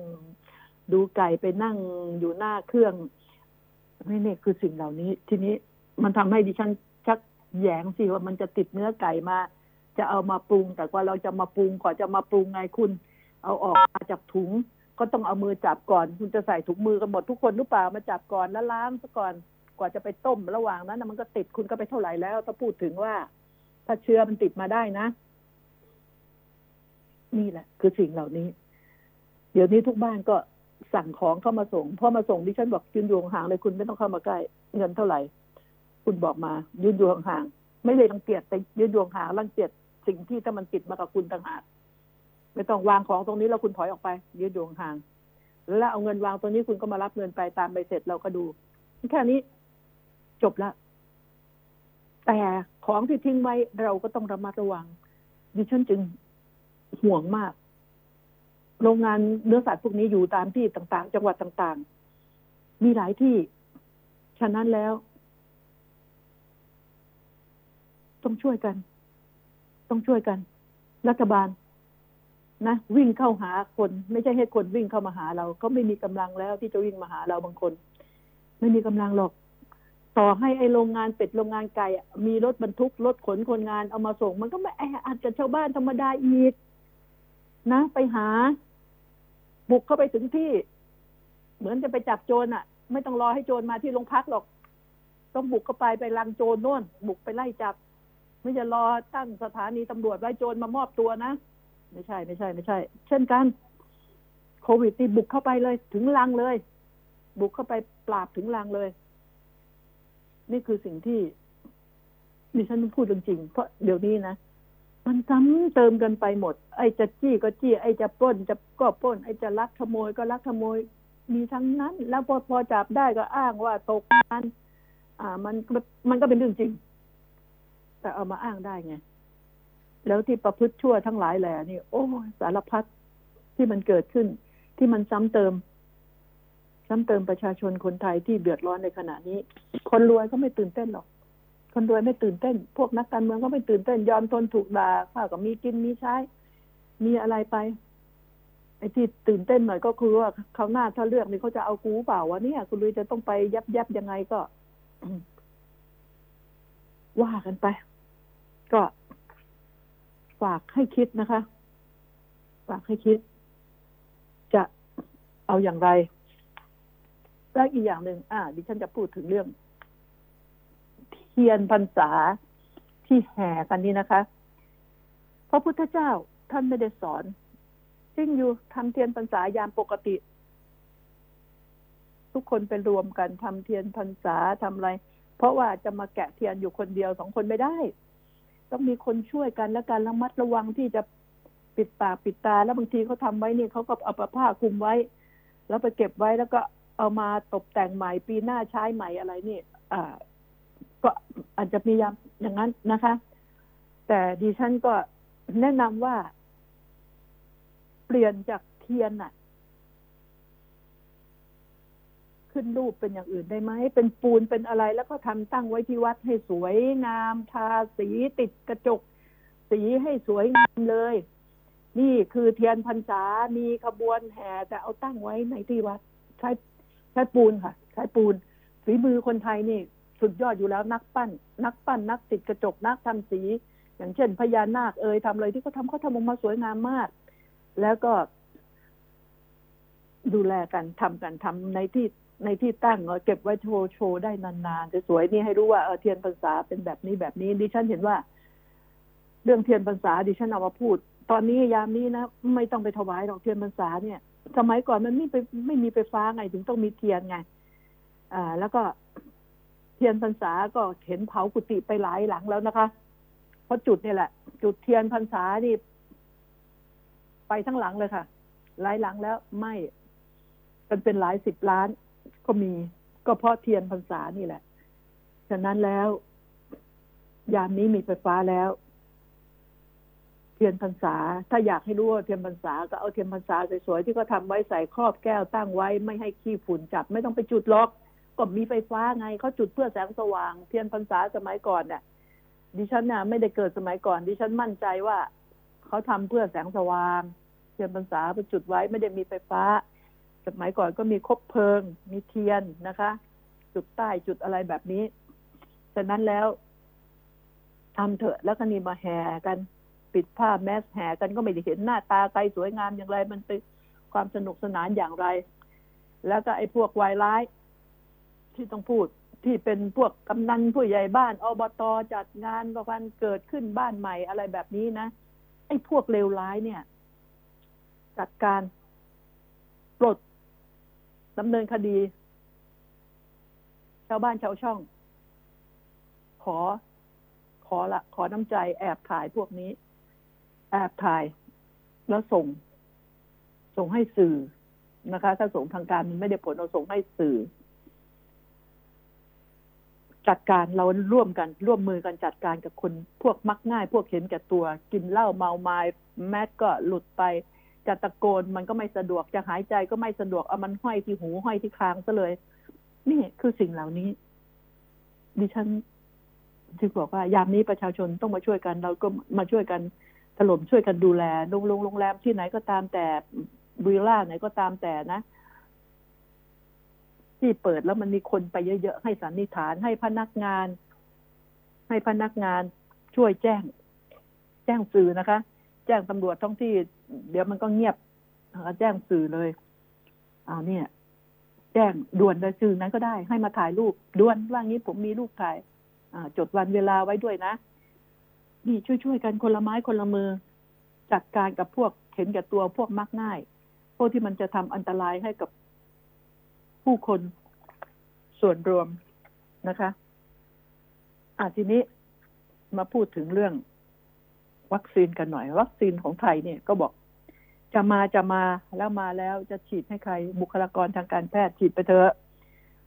ดูไก่ไปนั่งอยู่หน้าเครื่องไม่นี่คือสิ่งเหล่านี้ ทีนี้มันทำให้ดิฉันชักแยงสิว่ามันจะติดเนื้อไก่มา จะเอามาปรุง แต่ว่าเราจะมาปรุงก่อนจะมาปรุงไงคุณ เอาออกมาจากถุง ก็ต้องเอามือจับก่อน คุณจะใส่ถุงมือกันหมดทุกคนหรือเปล่ามาจับก่อนแล้วล้างซะก่อน กว่าจะไปต้มระหว่างนั้นมันก็ติดคุณก็ไปเท่าไหร่แล้ว ถ้าพูดถึงว่า ถ้าเชื้อมันติดมาได้นะ นี่แหละ คือสิ่งเหล่านี้ เดี๋ยวนี้ทุกบ้านก็สั่งของเข้ามาส่งพอมาส่งดิฉันบอกยืนอยู่ห่างเลยคุณไม่ต้องเข้ามาใกล้เงินเท่าไหร่ คุณบอกมา ยืนอยู่ห่างๆไม่เลยรังเกียจแต่ยืนอยู่ห่างรังเกียจสิ่งที่ถ้ามันติดมากับคุณต่างหากไม่ต้องวางของตรงนี้แล้วคุณถอยออกไป ยืนอยู่ห่างแล้วเอาเงินวางตรงนี้คุณก็มารับเงินไปตามใบเสร็จเราก็ดูแค่นี้ จบละแต่ของที่ทิ้งไว้เราก็ต้องระมัดระวัง ดิฉันจึงห่วงมาก โรงงานเนื้อสัตว์พวกนี้อยู่ตามที่ต่าง ๆ จังหวัดต่าง ๆ มีหลายที่ ฉะนั้นแล้ว ต้องช่วยกัน ต้องช่วยกัน รัฐบาลนะวิ่งเข้าหาคน ไม่ใช่ให้คนวิ่งเข้ามาหาเรา ก็ไม่มีกำลังแล้วที่จะวิ่งมาหาเราบางคน ไม่มีกำลังหรอก ต่อให้ไอโรงงานเป็ดโรงงานไก่อะมีรถบรรทุกรถขนคนงานเอามาส่ง มันก็ไม่แออัดกับชาวบ้านธรรมดาอีกนะไปหา บุกเข้าไปถึงที่ เหมือนจะไปจับโจรอะ ไม่ต้องรอให้โจรมาที่โรงพักหรอก ต้องบุกเข้าไปไปลังโจรโน่น บุกไปไล่จับ ไม่จะรอตั้งสถานีตำรวจไว้โจรมามอบตัวนะไม่ใช่ไม่ใช่ ไม่ใช่ เช่นกันโควิดนี่บุกเข้าไปเลย ถึงลังเลย บุกเข้าไปปราบถึงลังเลย นี่คือสิ่งที่ดิฉันพูดจริงๆเพราะเดี๋ยวนี้นะมันซ้ำเติมกันไปหมด ไอ้จะจี้ก็จี้ ไอ้จะปล้น จะก็ปล้น ไอ้จะลักขโมยก็ลักขโมย มีทั้งนั้น แล้วพอพอจับได้ก็อ้างว่าตกงานอ่า มันมันก็เป็นเรื่องจริง แต่เอามาอ้างได้ไง แล้วที่ประพฤติชั่วทั้งหลายแหล่นี่ โอ้สารพัดที่มันเกิดขึ้น ที่มันซ้ำเติม ซ้ำเติมประชาชนคนไทยที่เดือดร้อนในขณะนี้ คนรวยก็ไม่ตื่นเต้นหรอก คนรวยไม่ตื่นเต้น พวกนักการเมืองก็ไม่ตื่นเต้น ยอมทนถูกด่าข้าวก็มีกินมีใช้ มีอะไรไป ไอ้ที่ตื่นเต้นหน่อยก็คือว่าเขาหน้าถ้าเลือกนี่เขาจะเอากูเปล่าวะเนี่ย คุณลุยจะต้องไปยับยับยังไงก็ว่ากันไป ก็ฝากให้คิดนะคะ ฝากให้คิด จะเอาอย่างไร แล้วอีกอย่างหนึ่งอ่า ดิฉันจะพูดถึงเรื่อง เทียนพรรษาที่แห่กันนี่นะคะ พระพุทธเจ้าท่านไม่ได้สอนซึ่งอยู่ทำเทียนพรรษายามปกติ ทุกคนไปรวมกันทำเทียนพรรษาทำอะไร เพราะว่าจะมาแกะเทียนอยู่คนเดียวสองคนไม่ได้ ต้องมีคนช่วยกันและการระมัดระวังที่จะปิดปากปิดตา แล้วบางทีเขาทำไว้นี่เขาก็เอาผ้าคลุมไว้ แล้วไปเก็บไว้แล้วก็ เอามาตกแต่งใหม่ปีหน้าใช้ใหม่อะไรนี่อ่า ก็อาจจะมียามอย่างนั้นนะคะ แต่ดิฉันก็แนะนำว่า เปลี่ยนจากเทียนน่ะขึ้นรูปเป็นอย่างอื่นได้ไหม เป็นปูนเป็นอะไร แล้วก็ทำตั้งไว้ที่วัดให้สวยงาม ทาสีติดกระจก สีให้สวยงามเลย นี่คือเทียนพรรษามีขบวนแห่แต่เอาตั้งไว้ในที่วัด ใช้ ใช้ปูนค่ะ ใช้ปูน ฝีมือคนไทยนี่สุดยอดอยู่แล้วนักปั้น นักปั้น นักติดกระจกนักทำสี อย่างเช่น พญานาคเอ่ยทำอะไรที่เขาทำเขาทำออกมาสวยงามมาก แล้วก็ ดูแลกันทำกันทำในที่ในที่ตั้งเออเก็บไว้โชว์โชว์ได้นานๆสวยๆนี่ให้รู้ว่าเออเทียนพรรษาเป็นแบบนี้แบบนี้ดิฉันเห็นว่า เรื่องเทียนพรรษาดิฉันเอามาพูด ตอนนี้ยามนี้นะไม่ต้องไปถวายดอกเทียนพรรษาเนี่ย สมัยก่อนมันไม่ไปไม่มีไฟฟ้าไงถึงต้องมีเทียนไงอ่าแล้วก็เทียนพรรษาก็เห็นเผากุฏิไปหลายหลังแล้วนะคะ เพราะจุดนี่แหละ จุดเทียนพรรษานี่ไปทั้งหลังเลยค่ะ หลายหลังแล้วไม่กันเป็นหลายสิบล้านก็มี ก็เพราะเทียนพรรษานี่แหละ ฉะนั้นแล้ว ยามนี้มีไฟฟ้าแล้ว เทียนพรรษา ถ้าอยากให้รู้ว่าเทียนพรรษาก็เอาเทียนพรรษาสวยๆที่เขาทำไว้ใส่ครอบแก้วตั้งไว้ไม่ให้ขี้ฝุ่นจับไม่ต้องไปจุดล็อกก็มีไฟฟ้าไงเขาจุดเพื่อแสงสว่าง เทียนพรรษาสมัยก่อนเนี่ยดิฉันน่ะไม่ได้เกิดสมัยก่อน ดิฉันมั่นใจว่าเขาทำเพื่อแสงสว่าง เทียนพรรษาไปจุดไว้ไม่ได้มีไฟฟ้า สมัยก่อนก็มีคบเพลิง มีเทียนนะคะ จุดใต้จุดอะไรแบบนี้ฉะนั้นแล้วทำเถอะแล้วก็นี่มาแห่กัน ปิดผ้าแมสแห่กันก็ไม่ได้เห็นหน้าตาใครสวยงามอย่างไร มันเป็นความสนุกสนานอย่างไร แล้วก็ไอ้พวกวายร้าย ที่ต้องพูดที่เป็นพวกกำนันผู้ใหญ่บ้านอบตจัดงานวันเกิดขึ้นบ้านใหม่อะไรแบบนี้นะไอ้พวกเลวร้ายเนี่ย จัดการปลดดำเนินคดี ชาวบ้านชาวช่อง ขอ ขอละ ขอน้ำใจแอบถ่ายพวกนี้ แอบถ่าย แล้วส่ง ส่งให้สื่อนะคะ ถ้าส่งทางการมันไม่ได้ผลเราส่งให้สื่อ จัดการเราร่วมกันร่วมมือกันจัดการกับคนพวกมักง่าย พวกเห็นแก่ตัว กินเหล้าเมาไม้แมสก็หลุดไปจะตะโกนมันก็ไม่สะดวกจะหายใจก็ไม่สะดวกเอามันห้อยที่หูห้อยที่คางซะเลย นี่คือสิ่งเหล่านี้ ดิฉันที่บอกว่ายามนี้ประชาชนต้องมาช่วยกัน เราก็มาช่วยกัน ถล่มช่วยกันดูแลโรงโรงโรงแรมที่ไหนก็ตามแต่วิลล่าไหนก็ตามแต่นะ ที่เปิดแล้วมันมีคนไปเยอะๆ ให้สันนิษฐานให้พนักงาน ให้พนักงานช่วยแจ้ง แจ้งสื่อนะคะ แจ้งตำรวจท้องที่ เดี๋ยวมันก็เงียบนะคะแจ้งสื่อเลยเอาเนี่ยแจ้งด่วนเลยสื่อนั้นก็ได้ ให้มาถ่ายรูปด่วนว่างี้ผมมีรูปถ่ายจดวันเวลาไว้ด้วยนะ นี่ช่วยๆกันคนละไม้คนละมือ จัดการกับพวกเห็นแก่ตัวพวกมักง่าย พวกที่มันจะทำอันตรายให้กับผู้คนส่วนรวมนะคะอ่าทีนี้มาพูดถึงเรื่อง วัคซีนกันหน่อย วัคซีนของไทยเนี่ยก็บอกจะมาจะมาแล้วมาแล้วจะฉีดให้ใคร บุคลากรทางการแพทย์ฉีดไปเถอะ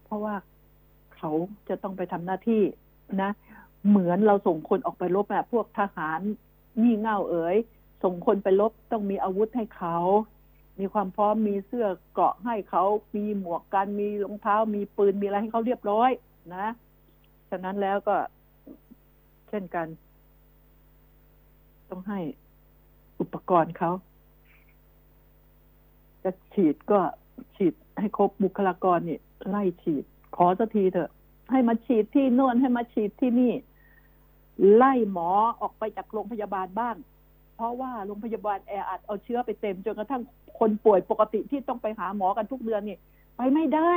เพราะว่าเขาจะต้องไปทำหน้าที่นะ เหมือนเราส่งคนออกไปรบแบบพวกทหารงี่เง่าเอ๋ยส่งคนไปรบต้องมีอาวุธให้เขา มีความพร้อมมีเสื้อเกราะให้เขามีหมวกกันมีรองเท้า มีปืนมีอะไรให้เขาเรียบร้อย นะฉะนั้นแล้วก็เช่นกัน ต้องให้อุปกรณ์เขาจะฉีดก็ฉีดให้ครบบุคลากรนี่ไล่ฉีด ขอสักทีเถอะ ให้มาฉีดที่โน่นให้มาฉีดที่นี่ ไล่หมอออกไปจากโรงพยาบาลบ้าง เพราะว่าโรงพยาบาลแออัดเอาเชื้อไปเต็มจนกระทั่งคนป่วยปกติที่ต้องไปหาหมอกันทุกเดือนนี่ไปไม่ได้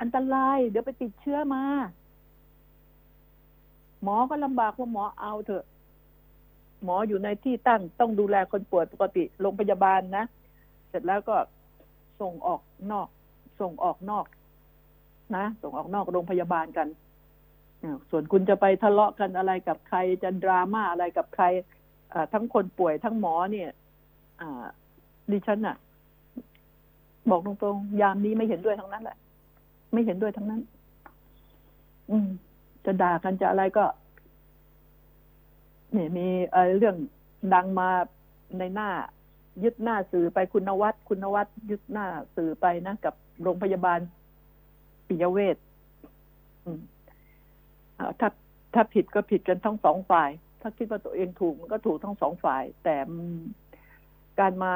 อันตราย เดี๋ยวไปติดเชื้อมา หมอก็ลำบากว่าหมอเอาเถอะ หมออยู่ในที่ตั้งต้องดูแลคนป่วยปกติโรงพยาบาลนะ เสร็จแล้วก็ส่งออกนอก ส่งออกนอก นะ ส่งออกนอกโรงพยาบาลกัน ส่วนคุณจะไปทะเลาะกันอะไรกับใครจะดราม่าอะไรกับใครทั้งคนป่วยทั้งหมอเนี่ยดิฉันน่ะบอกตรงๆยามนี้ไม่เห็นด้วยทั้งนั้นแหละ ไม่เห็นด้วยทั้งนั้น อืม จะด่ากันจะอะไรก็ เนี่ยมีเรื่องดังมาในหน้า ยึดหน้าสื่อไปคุณนวัดคุณนวัดยึดหน้าสื่อไปนะกับโรงพยาบาลปิยเวชอืม ถ้าถ้าผิดก็ผิดกันทั้งสองฝ่าย ถ้าคิดว่าตัวเองถูกมันก็ถูกทั้งสองฝ่าย แต่การมา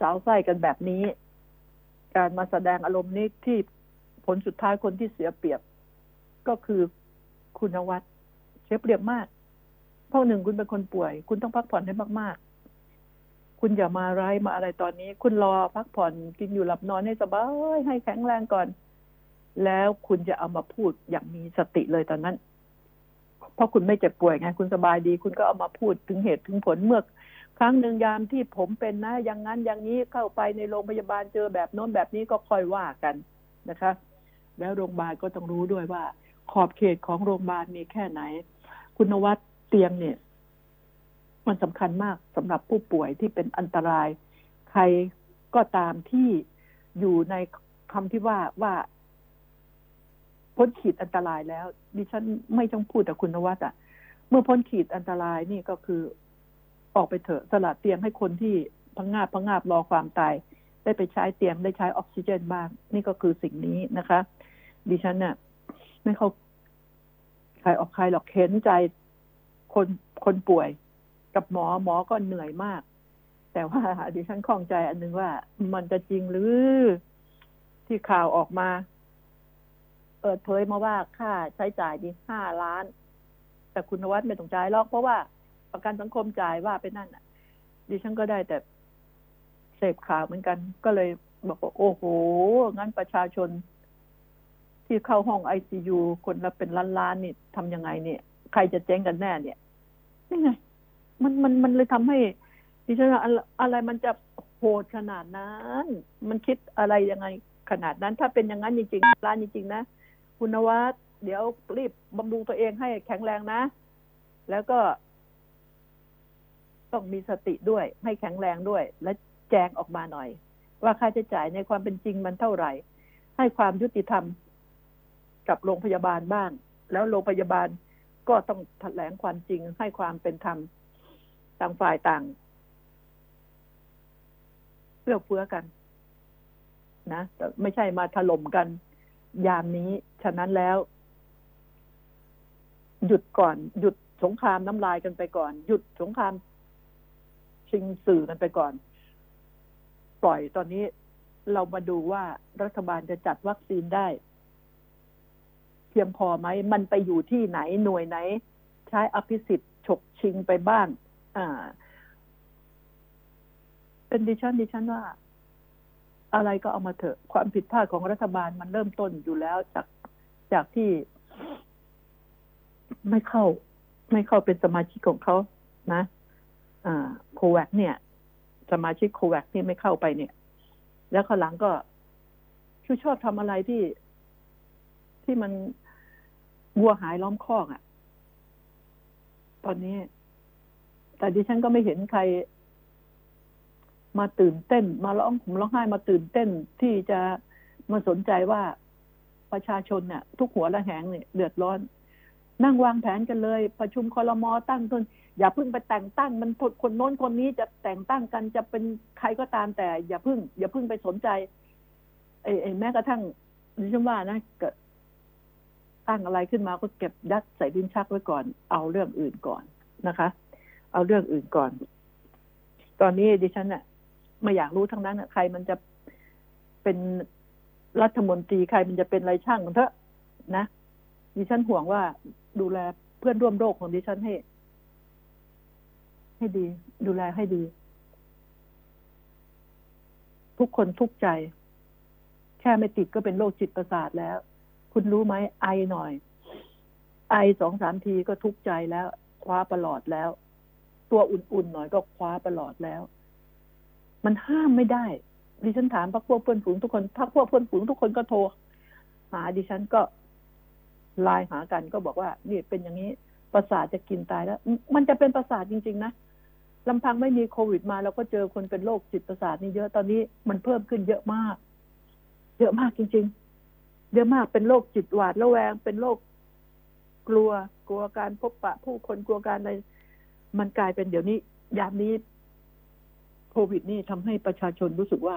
สาวไส้กันแบบนี้ การมาแสดงอารมณ์นี้ที่ผลสุดท้ายคนที่เสียเปรียบ ก็คือคุณนวัดเสียเปรียบมาก เพราะหนึ่งคุณเป็นคนป่วย คุณต้องพักผ่อนให้มาก ๆ คุณอย่ามาร้ายมาอะไรตอนนี้ คุณรอพักผ่อนกินอยู่หลับนอนให้สบายให้แข็งแรงก่อน แล้วคุณจะเอามาพูดอย่างมีสติเลยตอนนั้น เพราะคุณไม่เจ็บป่วยไงคุณสบายดี คุณก็เอามาพูดถึงเหตุถึงผลเมื่อ ครั้งหนึ่งยามที่ผมเป็นนะ อย่างนั้นอย่างนี้เข้าไปในโรงพยาบาลเจอแบบโน้นแบบนี้ก็คอยว่ากันนะคะ แล้วโรงพยาบาลก็ต้องรู้ด้วยว่า ขอบเขตของโรงพยาบาลมีแค่ไหน คุณวัตเตียงเนี่ย มันสำคัญมากสำหรับผู้ป่วยที่เป็นอันตราย ใครก็ตามที่อยู่ในคำที่ว่าว่า พ้นขีดอันตรายแล้ว ดิฉันไม่ต้องพูดแต่คุณนวัตอะ เมื่อพ้นขีดอันตรายนี่ก็คือ ออกไปเถอะสละเตียงให้คนที่พังงาบพังงาบรอความตาย ได้ไปใช้เตียงได้ใช้ออกซิเจนบ้าง นี่ก็คือสิ่งนี้นะคะ ดิฉันเนี่ยไม่เขาใครออกใครหรอกเข็นใจคนคนป่วย กับหมอหมอก็เหนื่อยมาก แต่ว่าดิฉันข้องใจอันนึงว่ามันจะจริงหรือที่ข่าวออกมา เปิดเผยมาว่าค่าใช้จ่ายดีห้าล้าน แต่คุณนวัดไม่ต้องจ่ายหรอกเพราะว่าประกันสังคมจ่ายว่าไปนั่นอะ ดิฉันก็ได้แต่เสพข่าวเหมือนกัน ก็เลยบอกว่าโอ้โห งั้นประชาชน ที่เข้าห้องไอซียูคนละเป็นล้านๆนี่ทำยังไงเนี่ย ใครจะเจ๊งกันแน่เนี่ยนี่ไงมันมันมันเลยทำให้ดิฉันอะไรอะไรมันจะโหดขนาดนั้น มันคิดอะไรยังไงขนาดนั้น ถ้าเป็นอย่างนั้นจริงๆร้านจริงๆนะ คุณนวัดเดี๋ยวรีบบำรุงตัวเองให้แข็งแรงนะ แล้วก็ ต้องมีสติด้วย ให้แข็งแรงด้วย และแจ้งออกมาหน่อย ว่าค่าใช้จ่ายในความเป็นจริงมันเท่าไหร่ ให้ความยุติธรรมกับโรงพยาบาลบ้าง แล้วโรงพยาบาลก็ต้องแถลงความจริงให้ความเป็นธรรมต่างฝ่ายต่างเพื่อเฟื้อกัน นะแต่ไม่ใช่มาถล่มกัน ยามนี้ ฉะนั้นแล้ว หยุดก่อน หยุดสงครามน้ำลายกันไปก่อน หยุดสงครามชิงสื่อกันไปก่อน ปล่อยตอนนี้เรามาดูว่ารัฐบาลจะจัดวัคซีนได้ เพียงพอไหม มันไปอยู่ที่ไหนหน่วยไหน ใช้อภิสิทธิ์ฉกชิงไปบ้าง อ่า เป็นดิฉันดิฉันว่า อะไรก็เอามาเถอะความผิดพลาดของรัฐบาลมันเริ่มต้นอยู่แล้วจากจากที่ ไม่เข้า ไม่เข้าเป็นสมาชิกของเขานะ อ่าโควัคเนี่ย สมาชิกโควัคที่ไม่เข้าไปเนี่ย แล้วข้าหลังก็คือชอบทำอะไรที่ที่มันวัวหายล้อมคอกอะ่ะ ตอนนี้ แต่ดิฉันก็ไม่เห็นใคร มาตื่นเต้น มาร้องผมร้องไห้มาตื่นเต้นที่จะมาสนใจว่าประชาชนเนี่ยทุกหัวละแหงเนี่ยเดือดร้อน นั่งวางแผนกันเลย ประชุมคอรมอตั้งต้นอย่าเพิ่งไปแต่งตั้ง มันคนโน้นคนนี้จะแต่งตั้งกันจะเป็นใครก็ตามแต่ อย่าเพิ่ง อย่าเพิ่งไปสนใจไอ้ไอ้แม้กระทั่งดิฉันว่านะเกิดตั้งอะไรขึ้นมาก็เก็บยัดใส่ดินชักไว้ก่อน เอาเรื่องอื่นก่อนนะคะ เอาเรื่องอื่นก่อน ตอนนี้ดิฉันน่ะ ไม่อยากรู้ทั้งนั้นนะใครมันจะเป็นรัฐมนตรีใครมันจะเป็นอะไรช่างมันเถอะนะดิฉันห่วงว่าดูแลเพื่อนร่วมโลกของดิฉันให้ ให้ดี ดูแลให้ดี ทุกคนทุกใจ แค่ไม่ติดก็เป็นโรคจิตประสาทแล้ว คุณรู้ไหมไอหน่อย ไอสองสามทีก็ทุกใจแล้ว คว้าประหลอดแล้ว ตัวอุ่นๆหน่อยก็คว้าประหลอดแล้ว มันห้ามไม่ได้ดิฉันถามพักพวกเพื่อนฝูงทุกคนพักพวกเพื่อนฝูงทุกคนก็โทรหาดิฉันก็ไลน์หากันก็บอกว่านี่เป็นอย่างนี้ประสาทจะกินตายแล้ว มันจะเป็นประสาทจริง ๆ นะลำพังไม่มีโควิดมาเราก็เจอคนเป็นโรคจิตประสาทนี่เยอะตอนนี้มันเพิ่มขึ้นเยอะมาก เยอะมากจริง ๆ เยอะมากเป็นโรคจิตหวาดระแวง เป็นโรคกลัวกลัวการพบปะ ผู้คนกลัวการอะไรมันกลายเป็นเดี๋ยวนี้ยามนี้ โควิดนี่ทำให้ประชาชนรู้สึกว่า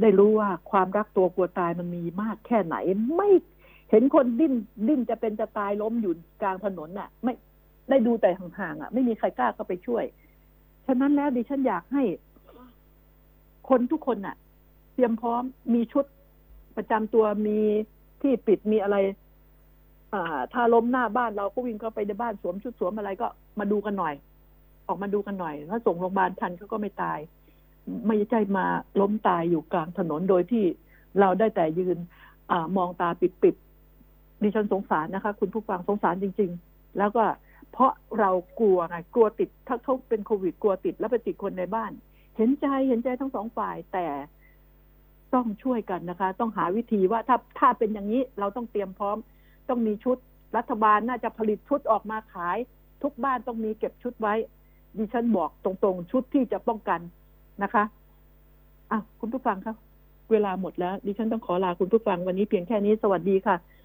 ได้รู้ว่าความรักตัวกลัวตายมันมีมากแค่ไหน ไม่เห็นคนดิ้นดิ้นจะเป็นจะตายล้มอยู่กลางถนนน่ะ ไม่ได้ดูแต่ห่างๆอะ ไม่มีใครกล้าเข้าไปช่วย ฉะนั้นแล้วดิฉันอยากให้ คนทุกคนน่ะ เตรียมพร้อมมีชุดประจำตัวมีที่ปิดมีอะไร อ่า ถ้าล้มหน้าบ้านเราก็วิ่งเข้าไปในบ้านสวมชุดสวมอะไรก็มาดูกันหน่อย ออกมาดูกันหน่อย ถ้าส่งโรงพยาบาลทันเขาก็ไม่ตาย ไม่ใช่มาล้มตายอยู่กลางถนนโดยที่เราได้แต่ยืนอ่ามองตาปิดๆดิฉันสงสารนะคะ คุณผู้ฟังสงสารจริง ๆ แล้วก็เพราะเรากลัวไงกลัวติด ถ้าเขาเป็นโควิดกลัวติดแล้วไปติดคนในบ้าน เห็นใจเห็นใจทั้งสองฝ่ายแต่ต้องช่วยกันนะคะ ต้องหาวิธีว่าถ้าถ้าเป็นอย่างนี้เราต้องเตรียมพร้อม ต้องมีชุดรัฐบาลน่าจะผลิตชุดออกมาขาย ทุกบ้านต้องมีเก็บชุดไว้ ดิฉันบอกตรงๆ ชุดที่จะป้องกันนะคะอะคุณผู้ฟังครับ เวลาหมดแล้ว ดิฉันต้องขอลาคุณผู้ฟังวันนี้เพียงแค่นี้สวัสดีค่ะ